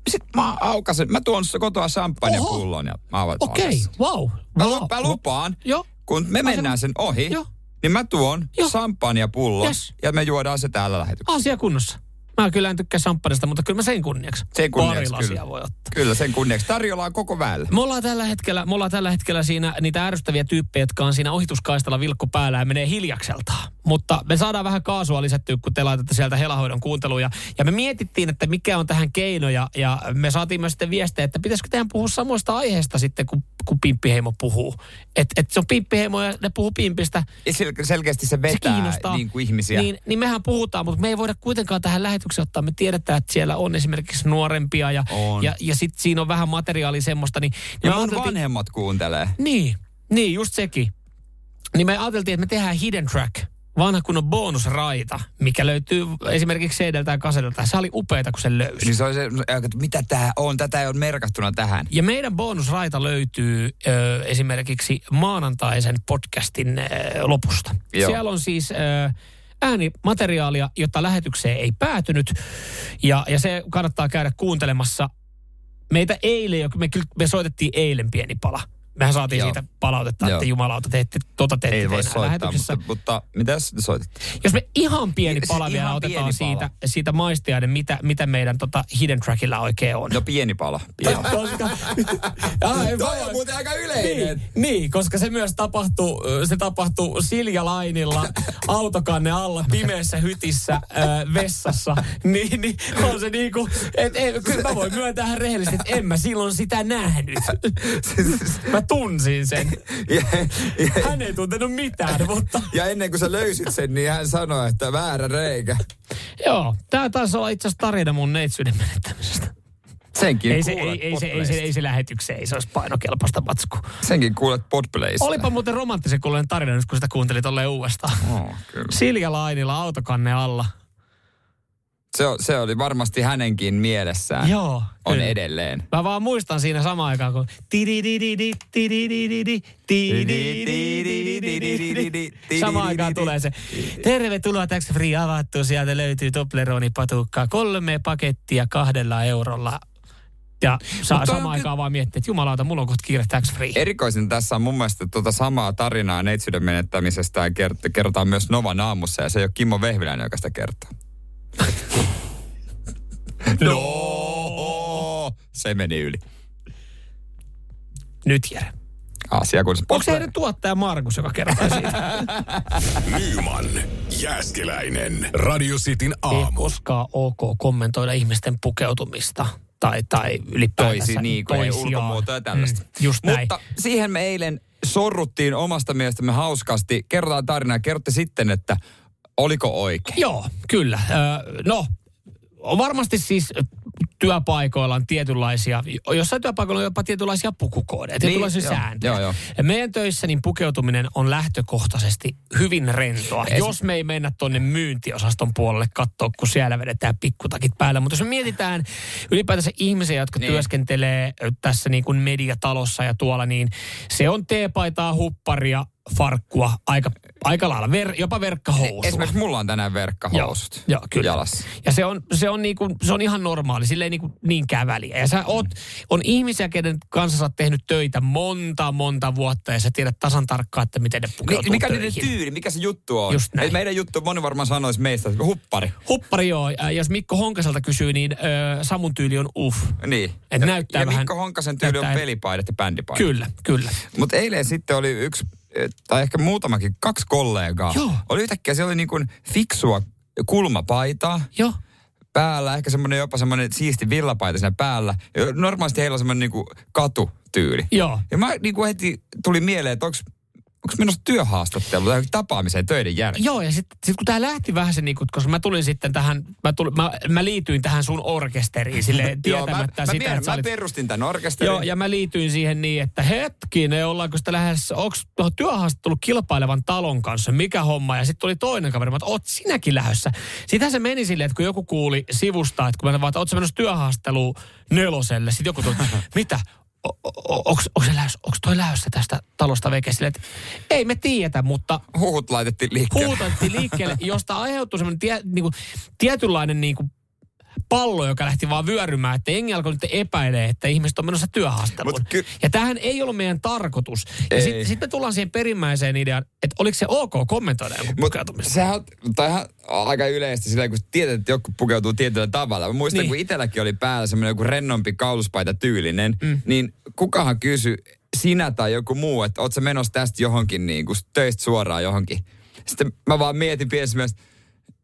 B: sit mä aukasen, mä tuon kotoa champagnepullon ja mä avaan
C: Okei, wow.
B: Mä,
C: wow.
B: lu- mä lupaan,
C: Joo.
B: kun me mennään sen ohi,
C: Joo.
B: niin mä tuon
C: Joo.
B: champagnepullon
C: Yes.
B: ja me juodaan se täällä lähetyksessä.
C: Asia kunnossa. Mä kyllä en tykkää samppanista, mutta kyllä mä sen kunniaksi.
B: Sen kunniaksi,
C: Pari
B: kyllä.
C: voi ottaa.
B: Kyllä, sen kunniaksi. Tarjolla on koko väellä.
C: Me ollaan tällä hetkellä, me ollaan tällä hetkellä siinä niitä ärsyttäviä tyyppejä, jotka on siinä ohituskaistalla vilkku päällä ja menee hiljakseltaan. Mutta me saadaan vähän kaasua lisättyä, kun te laitatte sieltä helahoidon kuunteluja. Ja me mietittiin, että mikä on tähän keino, ja, ja me saatiin myös sitten viestejä, että pitäisikö tehdä puhua samoista aiheesta sitten, kun, kun Pimppiheimo puhuu. Että et se on Pimppiheimo ja ne puhuu Pimpistä.
B: Ja sel- selkeästi se vetää
C: se kiinnostaa.
B: niin kuin ihmisiä.
C: Niin, niin mehän puhutaan, mutta me ei voida kuitenkaan tähän lähetykseen ottaa. Me tiedetään, että siellä on esimerkiksi nuorempia ja,
B: On.
C: ja, ja sitten siinä on vähän materiaalia semmoista. Niin,
B: ja
C: me
B: mun vanhemmat kuuntelee.
C: Niin, niin just sekin. Niin me ajateltiin, että me tehdään hidden track. Vanha kunnon bonusraita, mikä löytyy esimerkiksi CD-ltä ja kasetilta. Se oli upeeta, kun se löysi.
B: Niin se on se, että mitä tää on, tätä ei ole merkattuna tähän.
C: Ja meidän bonusraita löytyy ö, esimerkiksi maanantaisen podcastin ö, lopusta.
B: Joo.
C: Siellä on siis ö, äänimateriaalia, jota lähetykseen ei päätynyt. Ja, ja se kannattaa käydä kuuntelemassa. Meitä eilen, me, me soitettiin eilen pieni pala. Mehän saatiin
B: Joo.
C: siitä palautetta,
B: Joo.
C: että jumalauta, te ette, tota te ette
B: Ei voi soittaa,
C: lähetyksessä.
B: mutta, mutta mitä soitettiin?
C: Jos me ihan pieni
B: Siis
C: pala vielä
B: ihan
C: otetaan
B: pieni
C: siitä,
B: pala.
C: siitä maistiaiden, mitä, mitä meidän tota hidden trackilla oikein on.
B: No pieni pala. Pieni.
C: Koska, (laughs) Aa, ei
B: Toi on muuten aika
C: niin,
B: yleinen.
C: niin, koska se myös tapahtuu, se tapahtuu Silja Lainilla (laughs) autokanne alla pimeässä hytissä äh, vessassa. (laughs) Niin, niin on se niinku, että ei, kyllä mä voin myöntää rehellisesti, että en mä silloin sitä nähnyt. Mä tunsin sen. (laughs)
B: Ja, ja,
C: Hän ei tuntenut mitään, (laughs) mutta
B: ja ennen kuin sä löysit sen, niin hän sanoi, että väärä reikä.
C: joo, tää taisi olla itse asiassa tarina mun neitsyyden menettämisestä.
B: Senkin
C: Ei se, ei, ei, se, ei, se, ei se lähetykseen, ei se olisi painokelpoista matskua.
B: Senkin kuulet podplaysta.
C: Olipa muuten romanttisen kuuloinen tarina nyt, kun sitä kuuntelit tolleen uudestaan.
B: Oh, kyllä.
C: Silja Lainilla autokanne alla.
B: Se, se oli varmasti hänenkin mielessään.
C: Joo.
B: On
C: kyllä.
B: edelleen.
C: Mä vaan muistan siinä samaan aikaan, kun. Samaan aikaan tulee se. Tervetuloa Tax Free avattu. Sieltä löytyy Toblerone patukkaa. Kolme pakettia kahdella eurolla. Ja saa samaan
B: ky-
C: aikaan vaan miettiä, että jumalauta, mulla on kohta kiire Tax Free.
B: Erikoisin tässä on mun mielestä tuota samaa tarinaa neitsyyden menettämisestä kerrotaan myös Novan aamussa ja se ei ole Kimmo Vehviläinen, joka sitä kertoo. (laughs) no, se meni yli.
C: Nyt Jere.
B: Asia kun se
C: Onko se heidän tuottaja Markus, joka kertoo siitä? (laughs)
A: Nyman, Jääskeläinen, Radio Cityn
C: Ei
A: aamu.
C: koskaan ok kommentoida ihmisten pukeutumista tai, tai ylipäätänsä
B: toisi niin kuin ei
C: toisiaan.
B: ulkomuotoa ja tällaista.
C: Mm, just näin.
B: Mutta siihen me eilen sorruttiin omasta mielestämme hauskasti. Kerrotaan tarinaa. Kerrotte sitten, että oliko oikein.
C: Joo, kyllä. No, on varmasti siis työpaikoilla on tietynlaisia, jossain työpaikoilla on jopa tietynlaisia pukukoodeja, tietynlaisia
B: joo,
C: sääntöjä.
B: joo, joo.
C: Ja meidän töissä niin pukeutuminen on lähtökohtaisesti hyvin rentoa,
B: Es-
C: jos me ei mennä tuonne myyntiosaston puolelle katsoa, kun siellä vedetään pikkutakit päällä. Mutta jos me mietitään ylipäätänsä ihmisiä, jotka
B: Niin.
C: niin. työskentelee tässä niin kuin mediatalossa ja tuolla, niin se on teepaitaa, hupparia, farkkua, aika, aika lailla, ver, jopa verkkahousua.
B: Esimerkiksi mulla on tänään verkkahousut
C: Joo, joo kyllä.
B: jalassa.
C: Ja se on, se on, niinku, se on ihan normaali, sillä ei niinku niinkään väliä. Ja sä oot, on ihmisiä, kenen kanssa sä oot tehnyt töitä monta, monta vuotta ja sä tiedät tasan tarkkaan, että miten ne pukeutuu
B: Mi- mikä niiden
C: töihin.
B: tyyli, mikä se juttu on?
C: Just näin.
B: Et meidän juttu, moni varmaan sanoisi meistä, että huppari.
C: Huppari joo, ja jos Mikko Honkaselta kysyy, niin ö, Samun tyyli on uff.
B: Niin.
C: Et
B: ja,
C: näyttää
B: ja
C: vähän-
B: Mikko Honkasen tyyli on
C: näyttää-
B: pelipaidat ja bändipaidat.
C: Kyllä, kyllä.
B: Mutta eilen sitten oli yksi, tai ehkä muutamakin, kaksi kollegaa.
C: Joo.
B: Oli yhtäkkiä, se oli niin kuin fiksua kulmapaitaa
C: Joo.
B: päällä, ehkä semmoinen jopa semmoinen siisti villapaita siinä päällä. Normaalisti heillä on semmoinen niin katutyyli.
C: Joo.
B: Ja mä niin kuin heti tuli mieleen, että onko onko menossa työhaastattelu tai tapaamiseen töiden jälkeen?
C: Joo, ja sitten sit kun tämä lähti vähän se, niinku, koska mä tulin sitten tähän, mä, tulin, mä, mä liityin tähän sun orkesteriin sille (laughs)
B: Joo, mä,
C: tietämättä
B: mä,
C: sitä,
B: mielen,
C: että sä
B: mä
C: olit
B: perustin tämän orkesterin.
C: Joo, ja mä liityin siihen niin, että hetkinen, ollaanko sitä lähes, onko tuohon työhaastattelu kilpailevan talon kanssa, mikä homma? Ja sitten tuli toinen kaveri, mä että oot sinäkin lähdössä. Sitä se meni silleen, että kun joku kuuli sivusta, että kun mä vaan, että oot sä menossa työhaastatteluun neloselle, sitten joku tuli, (laughs) mitä? Onko onko toi lähdössä tästä talosta veke silleen, että ei me tiedetä, mutta
B: Huhut laitettiin liikkeelle.
C: huutettiin liikkeelle, josta aiheuttui semmoinen tie, niinku, tietynlainen niinku, pallo, joka lähti vaan vyörymään, että jengi alkoi nyt epäilee, että ihmiset on menossa työhaasteluun.
B: Ky-
C: ja tämähän ei ollut meidän tarkoitus. Ja sitten sit me tullaan siihen perimmäiseen ideaan, että oliko se ok kommentoida joku pukeutumista.
B: sehän on, aika yleistä sillä kun tiedät, että joku pukeutuu tietyllä tavalla. Mä muistan,
C: Niin.
B: kun itselläkin oli päällä semmoinen joku rennompi kauluspaita tyylinen, mm. niin kukahan kysyi sinä tai joku muu, että oot sä menossa tästä johonkin niin kuin töistä suoraan johonkin Sitten mä vaan mietin pienessä mielessä,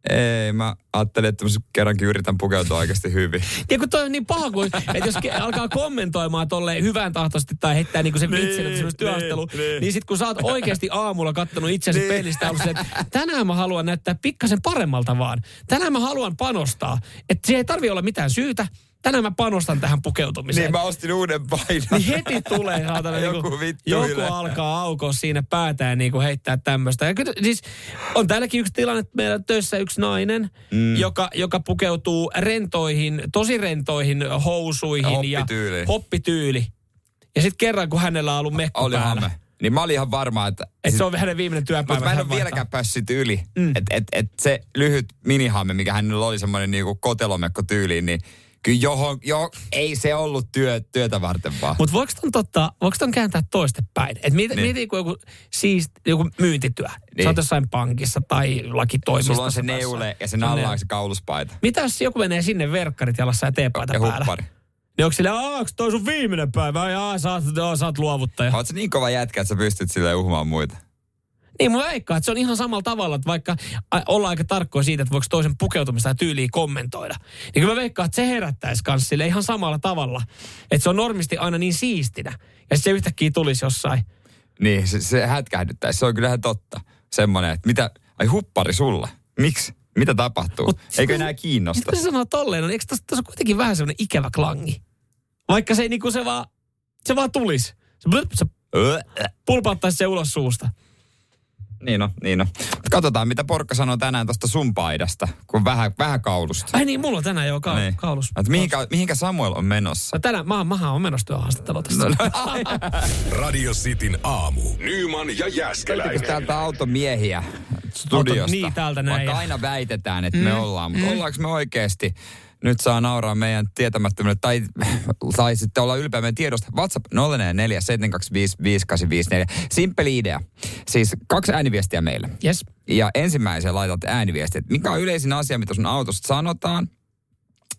B: ei, mä ajattelin, että mä kerrankin yritän pukeutua oikeasti hyvin.
C: Ja kun toi on niin paha, kun, että jos alkaa kommentoimaan tolleen hyvän tahtoisesti tai heittää niinku sen
B: Niin,
C: vitsin, että se olisi
B: niin,
C: työastelu,
B: niin.
C: niin sit kun sä oot oikeasti aamulla kattonut itsesi
B: Niin.
C: pelistä, ollut silleen, että tänään mä haluan näyttää pikkasen paremmalta vaan. Tänään mä haluan panostaa. Että se ei tarvi olla mitään syytä. Tänään mä panostan tähän pukeutumiseen.
B: Niin mä ostin uuden paidan.
C: Niin heti tulee saatana
B: Joku
C: niinku,
B: vittu
C: joku alkaa aukoa siinä päätä ja niinku heittää tämmöistä. Ja kyllä, siis on täälläkin yksi tilanne, että meillä on töissä yksi nainen, mm. joka, joka pukeutuu rentoihin, tosi rentoihin housuihin ja
B: Hoppityyliin.
C: hoppityyli. Ja sitten kerran, kun hänellä on ollut mekko
B: Oli
C: päällä,
B: hame. Niin mä olin ihan varma, että...
C: että se on hänen viimeinen työpäivä.
B: Mutta mä en ole vieläkään päässyt yli. Mm. Että et, et se lyhyt minihame, mikä hänellä oli semmoinen niinku kotelomekko tyyliin, niin kyllä johon, jo, ei se ollut työ, työtä varten vaan.
C: Mutta voiko ton, totta, voiko ton kääntää toistepäin? Et mieti,
B: Niin.
C: niin. mieti kun joku, siis, joku myyntityö. Niin.
B: Niin.
C: Sä oot jossain pankissa tai lakitoimistossa.
B: Sulla on se neule ja se
C: Se on
B: se kauluspaita.
C: Mitä jos joku menee sinne verkkarit jalassa ja teepaita
B: Ja
C: päällä?
B: huppari.
C: Niin onko sille, onko toi sun viimeinen päivä? Jaa, sä oot, sä oot luovuttaja.
B: Oot sä niin kova jätkä, että sä pystyt silleen uhumaan muita?
C: Niin mun veikkaa, että se on ihan samalla tavalla, että vaikka ollaan aika tarkkoja siitä, että voiko toisen pukeutumista ja tyyliä kommentoida. Niin kyllä mä veikkaan, että se herättäisi kans sille ihan samalla tavalla. Että se on normisti aina niin siistinä. Ja se yhtäkkiä tulisi jossain.
B: Niin, se, se hätkähdyttäisi. Se on kyllähän totta. Semmoinen, että mitä, ai huppari sulla. Miksi? Mitä tapahtuu?
C: Mut-
B: Eikö enää kiinnosta?
C: Mitä se sanoo tolleen? No, eikö tässä kuitenkin vähän semmoinen ikävä klangi? Vaikka se ei niinku se vaan, se vaan tulisi. Se, blöp, se pulpauttaisi se ulos suusta.
B: Niin on, niin on. Mut katsotaan, mitä Porkka sanoo tänään tuosta sun paidasta, kun vähän, vähän kaulusta.
C: Ai niin, mulla on tänään jo ka-
B: Niin.
C: kaulus.
B: Et mihinkä, mihinkä Samuel on menossa?
C: No tänään, mä, mähän on menossa työhaastattelua tässä.
B: No, (laughs)
A: Radio Cityn aamu. Nyman ja Jäskeläinen.
B: täältä automiehiä studiosta?
C: Auto- niin, täältä näin,
B: Vaikka aina väitetään, että me ollaan, mutta ollaanko me oikeasti? Nyt saa nauraa meidän tietämättömyyden, tai, (laughs) tai sitten olla ylpeä meidän tiedosta. WhatsApp 044 725 5854. Simppeli idea. Siis kaksi ääniviestiä meille.
C: Yes.
B: Ja ensimmäiseen laitat ääniviestiä, mikä on yleisin asia, mitä sun autosta sanotaan,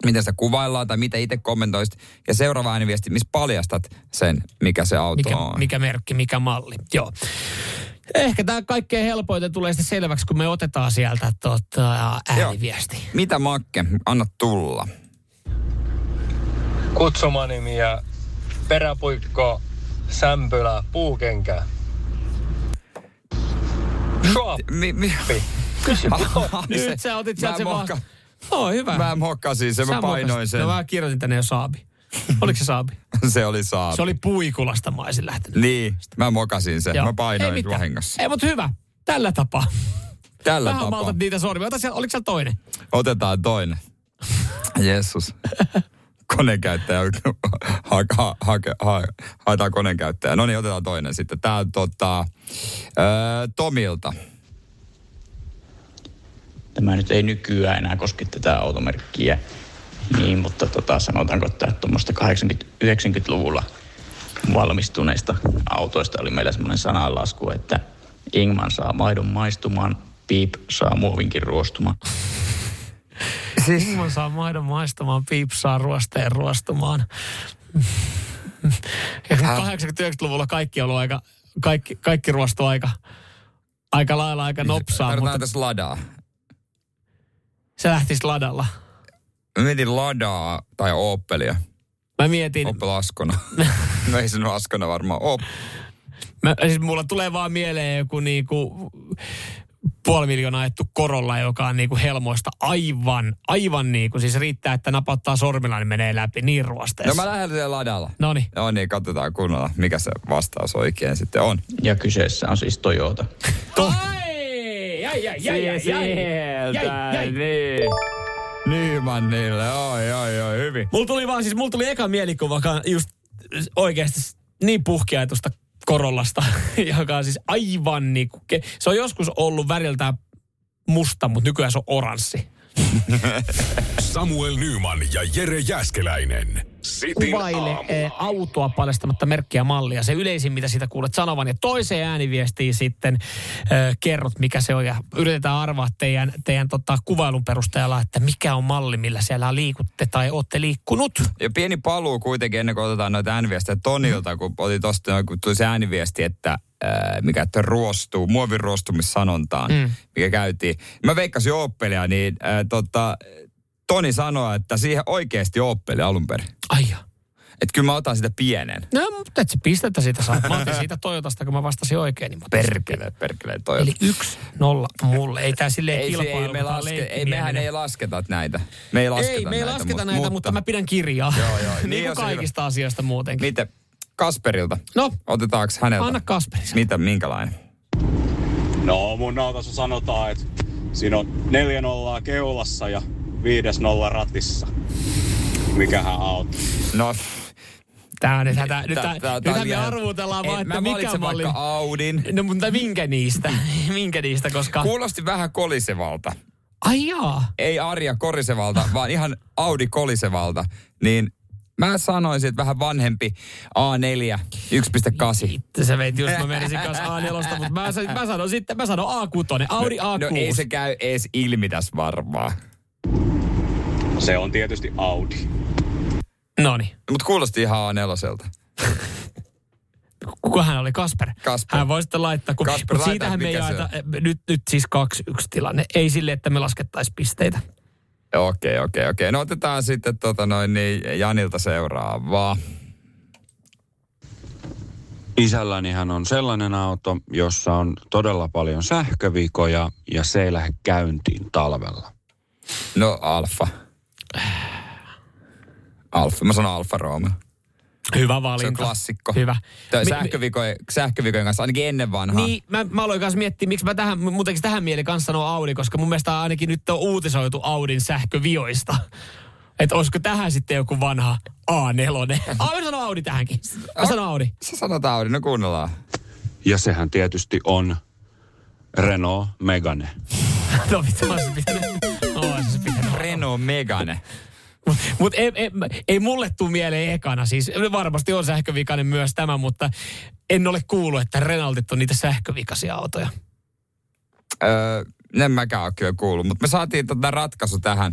B: miten sitä kuvaillaan tai mitä itse kommentoisit. Ja seuraava ääniviesti, missä paljastat sen, mikä se auto
C: mikä,
B: on.
C: mikä merkki, mikä malli. Joo. Ehkä tämä kaikkein helpoiten tulee sitten selväksi, kun me otetaan sieltä tota, ääniviesti.
B: Mitä Makke, anna tulla.
E: Kutsumanimi ja peräpuikko, sämpylä, puukenkä. Shop.
B: Mi, mi,
E: Kysy.
C: Nyt sä otit sieltä
B: mä,
C: sen vaan. Oo, hyvä.
B: mä mokkasin sen, mä
C: Sä
B: painoin sen.
C: No mä kirjoitin tänne jo Saabi. Oliko se Saabi? (laughs)
B: se oli saapi.
C: Se oli Puikulasta mä olisin lähtenyt.
B: Niin, mä mokasin sen.
C: Joo.
B: Mä
C: Ei
B: painoin
C: mitään.
B: vahingossa.
C: Ei, mutta hyvä. Tällä tapaa.
B: Tällä
C: Vähän
B: tapaa.
C: maltat niitä sormia. Ota siellä, oliko siellä toinen?
B: Otetaan toinen. Jeesus. Koneenkäyttäjä. Ha, ha, ha, haetaan koneenkäyttäjä. No niin, otetaan toinen sitten. Tää on tota, öö, Tomilta.
F: Tämä nyt ei nykyään enää koske tätä automerkkiä, niin, mutta tota, sanotaanko, että tuommoista 80-90-luvulla valmistuneista autoista oli meillä semmoinen sananlasku, että Ingman saa maidon maistumaan, Piip saa muovinkin ruostumaan.
B: Siis,
C: Ingman saa maidon maistamaan, Piip saa ruosteen ruostumaan. Ja 80-90-luvulla kaikki on ollut aika, kaikki, kaikki ruostu aika, aika lailla aika nopsaa,
B: Tarvitaan
C: mutta
B: tässä ladaa.
C: se lähtisi ladalla.
B: Mä mietin ladaa tai Opelia.
C: Mä mietin,
B: Opel Askona. (laughs) no ei se nyt Askona varmaan ole.
C: mä, siis mulla tulee vaan mieleen joku niinku puoli miljoonaa ajettu korolla, joka on niinku helmoista aivan, aivan niinku, siis riittää, että napattaa sormilla, niin menee läpi niin
B: No
C: ruosteessa.
B: mä lähden siellä ladalla.
C: Noniin.
B: No niin, katsotaan kunnolla, mikä se vastaus oikein sitten on.
F: Ja kyseessä on siis Toyota.
C: Ai, ai, ai, ai, ai, ai. Jäi, jäi.
B: niin. Nymannille, oi, oi, oi, hyvin.
C: Mulla tuli vaan siis, mulla tuli eka mielikuva just oikeasti niin puhkeatusta korollasta, (laughs) joka on siis aivan niinku, ke- se on joskus ollut väriltään musta, mutta nykyään se on oranssi. (laughs)
A: Samuel Nyman ja Jere Jäskeläinen. Sitin
C: Kuvaile
A: aamu.
C: eh, autoa paljastamatta merkkiä mallia. Se yleisin, mitä sitä kuulet sanovan. Ja toiseen ääniviestiin sitten eh, kerrot, mikä se on. Ja yritetään arvaa teidän, teidän tota, kuvailun perusteella, että mikä on malli, millä siellä liikutte tai olette liikkunut.
B: Ja pieni paluu kuitenkin ennen kuin otetaan noita ääniviestejä Tonilta, kun oli tosta, kun tuli se ääniviesti, että ää, mikä että ruostuu, muovin ruostumissanontaan, mm. mikä käytiin. Mä veikkasin Oppelia, niin ää, tota, Toni sanoi, että siihen oikeasti Oppeli alun perin.
C: Ai ja.
B: Että kyllä mä otan sitä pienen.
C: No, mutta et se pistettä siitä saa. Mä otin siitä Toyotasta, kun mä vastasin oikein. Niin mä
B: Perkele, perkele, toi.
C: Eli yksi, nolla mulle. Ei tää silleen
B: ei,
C: kilpailu.
B: ei, me laske, ei, mehän ei lasketa näitä. Me ei lasketa
C: Ei, me ei
B: näitä,
C: lasketa näitä, mutta, mä pidän kirjaa.
B: Joo, joo. (laughs)
C: niin,
B: Niin
C: kuin kaikista asioista muutenkin.
B: Miten? Kasperilta.
C: No,
B: Otetaanko häneltä?
C: anna Kasperi.
B: Mitä, minkälainen?
G: No mun autossa sanotaan, että siinä on neljä nollaa keulassa ja viides nolla ratissa. Mikähän auto?
B: No,
C: Tää on nyt hätä. Nyt,
B: tää-
C: tää,
B: tää-
C: me arvutellaan vaan, että
B: mä
C: mikä malli.
B: vaikka Audin.
C: No mutta minkä niistä? (laughs) minkä niistä, koska...
B: Kuulosti vähän kolisevalta.
C: Ai jaa.
B: Ei Arja korisevalta, vaan ihan Audi kolisevalta. Niin mä sanoisin, että vähän vanhempi A4 1.8.
C: Itse sä veit just, mä menisin kanssa A4, mutta mä, mä sanon sitten, mä sanon A6, Audi A6.
B: No ei se käy edes ilmi tässä varmaan.
G: Se on tietysti Audi.
C: Noniin.
B: Mutta kuulosti ihan A4.
C: Kuka hän oli? Kasper.
B: Kasper.
C: Hän voi sitten laittaa, kun,
B: Kasper,
C: mutta
B: laita,
C: siitähän me jaeta, nyt, nyt siis 2-1 tilanne. Ei sille, että me laskettaisiin pisteitä.
B: Okei, okei, okei. No otetaan sitten tota noin, niin Janilta seuraavaa.
H: Isällänihän on sellainen auto, jossa on todella paljon sähkövikoja ja se ei lähde käyntiin talvella.
B: No Alfa. (sighs) Alfa. Mä sanon Alfa Romeo.
C: Hyvä valinta.
B: Se on klassikko.
C: Hyvä. Mi-
B: sähkövikojen, sähkövikojen kanssa, ainakin ennen vanhaa.
C: Niin, mä, mä aloin kanssa miettiä, miksi mä tähän, muutenkin tähän mieli kanssa sanoa Audi, koska mun mielestä ainakin nyt on uutisoitu Audin sähkövioista. (laughs) Että olisiko tähän sitten joku vanha A4. (laughs) Ah, mä sanon Audi tähänkin. Mä sanon Audi.
B: Sä sanot Audi, no kuunnellaan.
H: Ja sehän tietysti on Renault Megane. (laughs)
C: No mitä on se pitänyt? On se pitänyt.
B: Renault Megane.
C: Mutta mut ei, ei, ei mulle tule mieleen ekana. Siis varmasti on sähkövikainen myös tämä, mutta en ole kuullut, että Renaultit on niitä sähkövikaisia autoja.
B: Öö, en mäkään ole kyllä kuullut, mutta me saatiin tota ratkaisu tähän,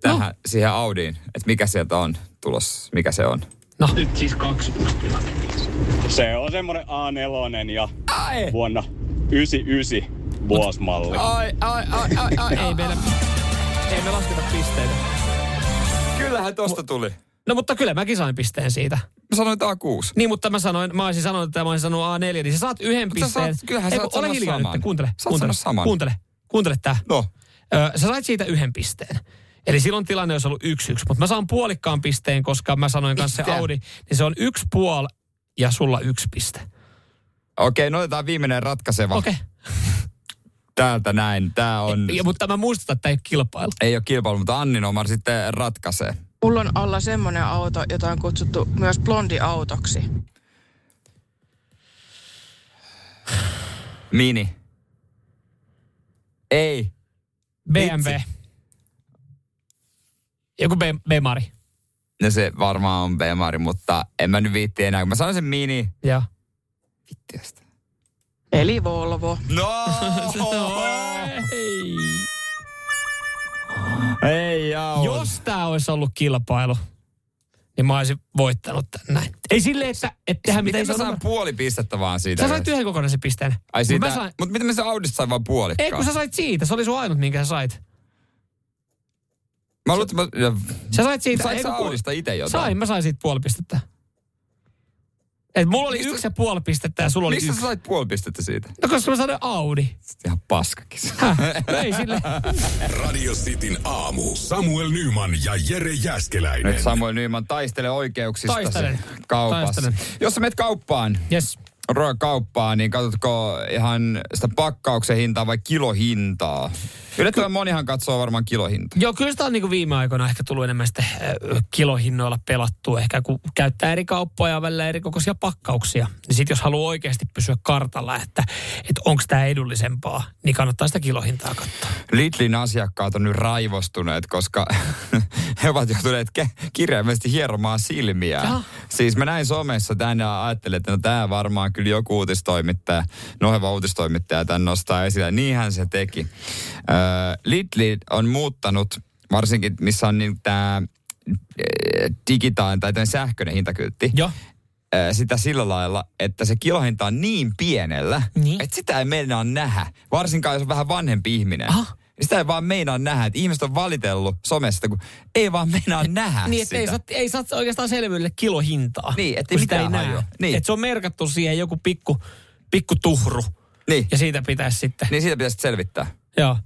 B: tähän no. siihen Audiin, että mikä sieltä on tulossa, mikä se on.
C: No,
G: Se on semmonen A4 ja
B: Ai,
G: vuonna 99 vuosimalli.
B: ai, ai, ai, ai, ai,
C: ei meillä, ei me lasketa pisteitä.
B: Kyllähän tosta tuli.
C: No mutta kyllä mäkin sain pisteen siitä.
B: Mä sanoin, että A6.
C: Niin, mutta mä sanoin, mä olisin sanonut, että mä olisin sanonut A4, niin sä saat yhden
B: Mutta sä
C: pisteen.
B: saat- kyllähän sä
C: Ei,
B: oot
C: kun ole hiljaa
B: saman.
C: nyt, kuuntele.
B: Sä oot
C: kuuntele,
B: saman.
C: Kuuntele, kuuntele tää.
B: No,
C: Ö, sä sait siitä yhden pisteen. Eli silloin tilanne olisi ollut yksi yksi, mutta mä saan puolikkaan pisteen, koska mä sanoin kanssa se? Audi, niin se on yksi puoli ja sulla yksi piste.
B: okei, no otetaan viimeinen ratkaiseva.
C: Okei. Okay.
B: Täältä näin, tää on,
C: Ja, mutta mä muistutan, että ei ole kilpailu.
B: ei ole kilpailu, mutta Anni Nomar sitten ratkaisee.
I: Mulla on alla semmoinen auto, jota on kutsuttu myös blondiautoksi.
B: Mini. Ei.
C: BMW.
B: Vitsi.
C: Joku B- B-mari.
B: No se varmaan on B-mari, mutta en mä nyt viitti enää. Kun mä sanoin sen mini.
C: Joo.
B: Vittiöstä.
I: Eli Volvo.
B: No!
C: Ei.
B: Ei jao.
C: Jos tää olisi ollut kilpailu, niin mä olisin voittanut tän näin. Ei silleen, että et tehdään
B: Miten
C: mitään.
B: mä saan puoli pistettä vaan siitä?
C: Sä sait yhden kokonaisen pisteen.
B: Ai
C: Mut
B: siitä,
C: sain,
B: mutta miten mä se Audista sain vaan puolikkaan?
C: ei kun sä sait siitä, se oli sun ainut, minkä sä sait.
B: Mä luulen, että mä...
C: Sä sait siitä. Ei,
B: sä Audista itse jotain?
C: Sain, mä sain siitä puoli pistettä. Et mulla oli
B: Mistä-
C: yksi ja puoli pistettä ja sulla oli
B: Mistä
C: yksi.
B: sä sait puoli pistettä siitä?
C: No koska mä sanoin Audi.
B: Ihan paskakin.
C: Häh? Ei sille.
A: Radio Cityn aamu. Samuel Nyman ja Jere Jäskeläinen.
B: Nyt Samuel Nyman taistelee oikeuksista
C: Taistelen.
B: kaupassa.
C: Taistelen.
B: Jos sä menet kauppaan,
C: Yes.
B: ruokakauppaan, niin katsotko ihan sitä pakkauksen hintaa vai kilohintaa? Yllättävän monihan katsoo varmaan kilohintaa.
C: Joo, kyllä sitä on niin viime aikoina ehkä tullut enemmän sitten kilohinnoilla pelattua. Ehkä kun käyttää eri kauppoja ja välillä eri kokoisia pakkauksia. Niin sitten jos haluaa oikeasti pysyä kartalla, että, että onko tämä edullisempaa, niin kannattaa sitä kilohintaa katsoa.
B: Lidlin asiakkaat on nyt raivostuneet, koska (laughs) he ovat joutuneet ke- kirjaimellisesti hieromaan silmiä.
C: Jaha.
B: Siis mä näin somessa tänne ja ajattelin, että no tämä varmaan kyllä joku uutistoimittaja, noheva uutistoimittaja tämän nostaa esille. Niinhän se teki. Öö, Lidl on muuttanut, varsinkin missä on niin tämä digitaalinen tai sähköinen hintakyltti.
C: Joo.
B: sitä sillä lailla, että se kilohinta on niin pienellä,
C: Niin.
B: että sitä ei meinaa nähdä. Varsinkaan jos on vähän vanhempi ihminen.
C: Aha.
B: Niin Sitä ei vaan meinaa nähdä. Että ihmiset on valitellut somesta, kun ei vaan meinaa (laughs) nähdä
C: Niin, että ei
B: sitä.
C: saa, ei saa oikeastaan selvyydelle kilohintaa.
B: Niin,
C: kun sitä ei näe.
B: Niin.
C: Että se on merkattu siihen joku pikku, pikku tuhru.
B: Niin.
C: Ja siitä pitäisi sitten.
B: Niin siitä pitäisi selvittää.
C: Joo.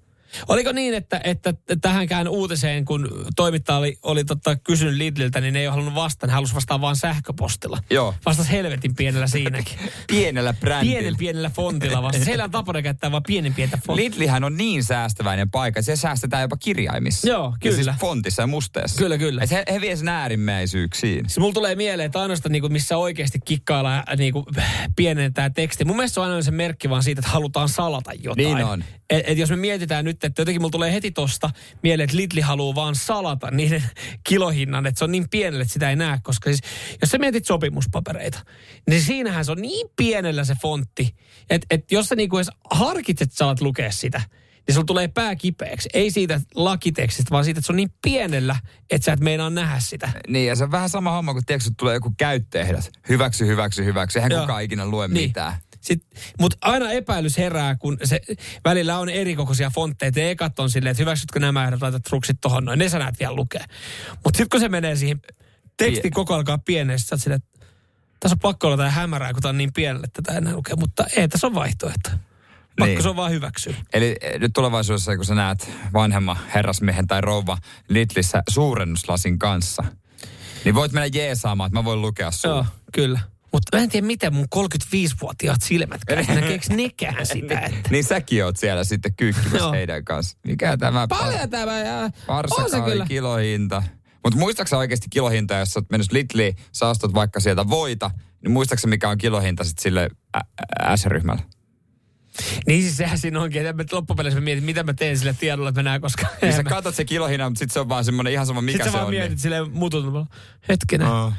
C: Oliko niin, että, että tähänkään uutiseen, kun toimittaja oli, oli tota, kysynyt Lidliltä, niin ne ei ole halunnut vastata, ne halusi vastaa vaan sähköpostilla.
B: Joo.
C: Vastas helvetin pienellä siinäkin. (laughs)
B: Pienellä brändillä.
C: Pienen pienellä fontilla vasta. Siellä on tapana käyttää vaan pienen pientä fonttia.
B: Lidlihän on niin säästäväinen paikka, että se säästetään jopa kirjaimissa.
C: Joo,
B: Ja
C: kyllä.
B: siis fontissa ja musteessa.
C: Kyllä, kyllä.
B: Et he, he vie sen äärimmäisyyksiin.
C: Se mulla tulee mieleen, että ainoastaan niinku, missä oikeasti kikkaillaan ja niinku, pienentää teksti. Mun mielestä se on aina se merkki vaan siitä, että halutaan salata jotain.
B: Niin on.
C: Et, et jos me mietitään nyt, että jotenkin mulla tulee heti tosta mieleen, että Lidli haluaa vaan salata niiden (laughs) kilohinnan, että se on niin pienelle, että sitä ei näe. Koska siis, jos sä mietit sopimuspapereita, niin siinähän se on niin pienellä se fontti, että et jos sä niinku edes harkitset, että sä alat lukea sitä, niin sulla tulee pää kipeäksi. Ei siitä lakitekstistä, vaan siitä, että se on niin pienellä, että sä et meinaa nähdä sitä.
B: Niin, ja se on vähän sama homma, kun tiedätkö, että tulee joku käyttöehdot. Hyväksy, hyväksy, hyväksy. Eihän
C: Joo.
B: kukaan ikinä lue
C: Niin.
B: mitään.
C: Mutta aina epäilys herää, kun se välillä on erikokoisia fontteja. Ja ekat on silleen, että hyväksytkö nämä ehdot, laitat truksit tohon noin. Ne sä näet vielä lukea. Mutta sitten kun se menee siihen, teksti koko alkaa pieneen, sit sä silleen, että tässä on pakko olla jotain hämärää, kun tämä on niin pienelle, että tätä enää lukea. Mutta ei, tässä on vaihtoehto. Pakko
B: Niin.
C: se on vaan hyväksyä.
B: Eli eh, nyt tulevaisuudessa, kun sä näet vanhemman herrasmiehen tai rouva Lidlissä suurennuslasin kanssa, niin voit mennä jeesaamaan, että mä voin lukea sun.
C: Joo, kyllä. Mutta mä en tiedä, miten mun 35-vuotiaat silmät käy. Näkeekö (laughs) nekään sitä, että...
B: Niin säkin oot siellä sitten kyykkimässä heidän kanssa. Mikä tämä
C: Paljon tämä ja... On se
B: parsakaali
C: kyllä.
B: kilohinta? Mutta muistaaksä oikeasti kilohinta, jos sä oot mennyt Lidliin, sä ostat vaikka sieltä voita, niin muistaaksä mikä on kilohinta sitten sille ä- ä- S-ryhmällä?
C: Niin siis sehän siinä onkin, että loppupeleissä mä mietin, mitä mä teen sille tiedolla, että mä näen, koska...
B: Niin sä katsot se kilohinnan, mutta sitten se on vaan semmoinen ihan sama mikä
C: Sitten sä
B: se
C: vaan
B: on.
C: mietit
B: niin.
C: silleen mututumalla. Hetkinen.
B: Oh.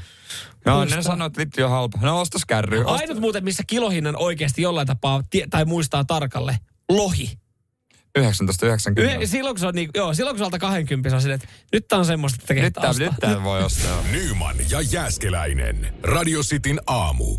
B: No,
C: Muista.
B: ne sanoo, että Lidli on halpa. No ostas kärry. Osta.
C: Ainut muuten, missä kilohinnan oikeasti jollain tapaa tie, tai muistaa tarkalle, lohi.
B: 19,90.
C: Yhe, silloin, kun se on niin, joo, silloin kun se on alta 20, se on silleen, että nyt tää on semmoista, että
B: Nyt tää,
C: ostaa.
B: nyt tää voi ostaa.
A: Nyman ja Jääskeläinen. Radio Cityn aamu.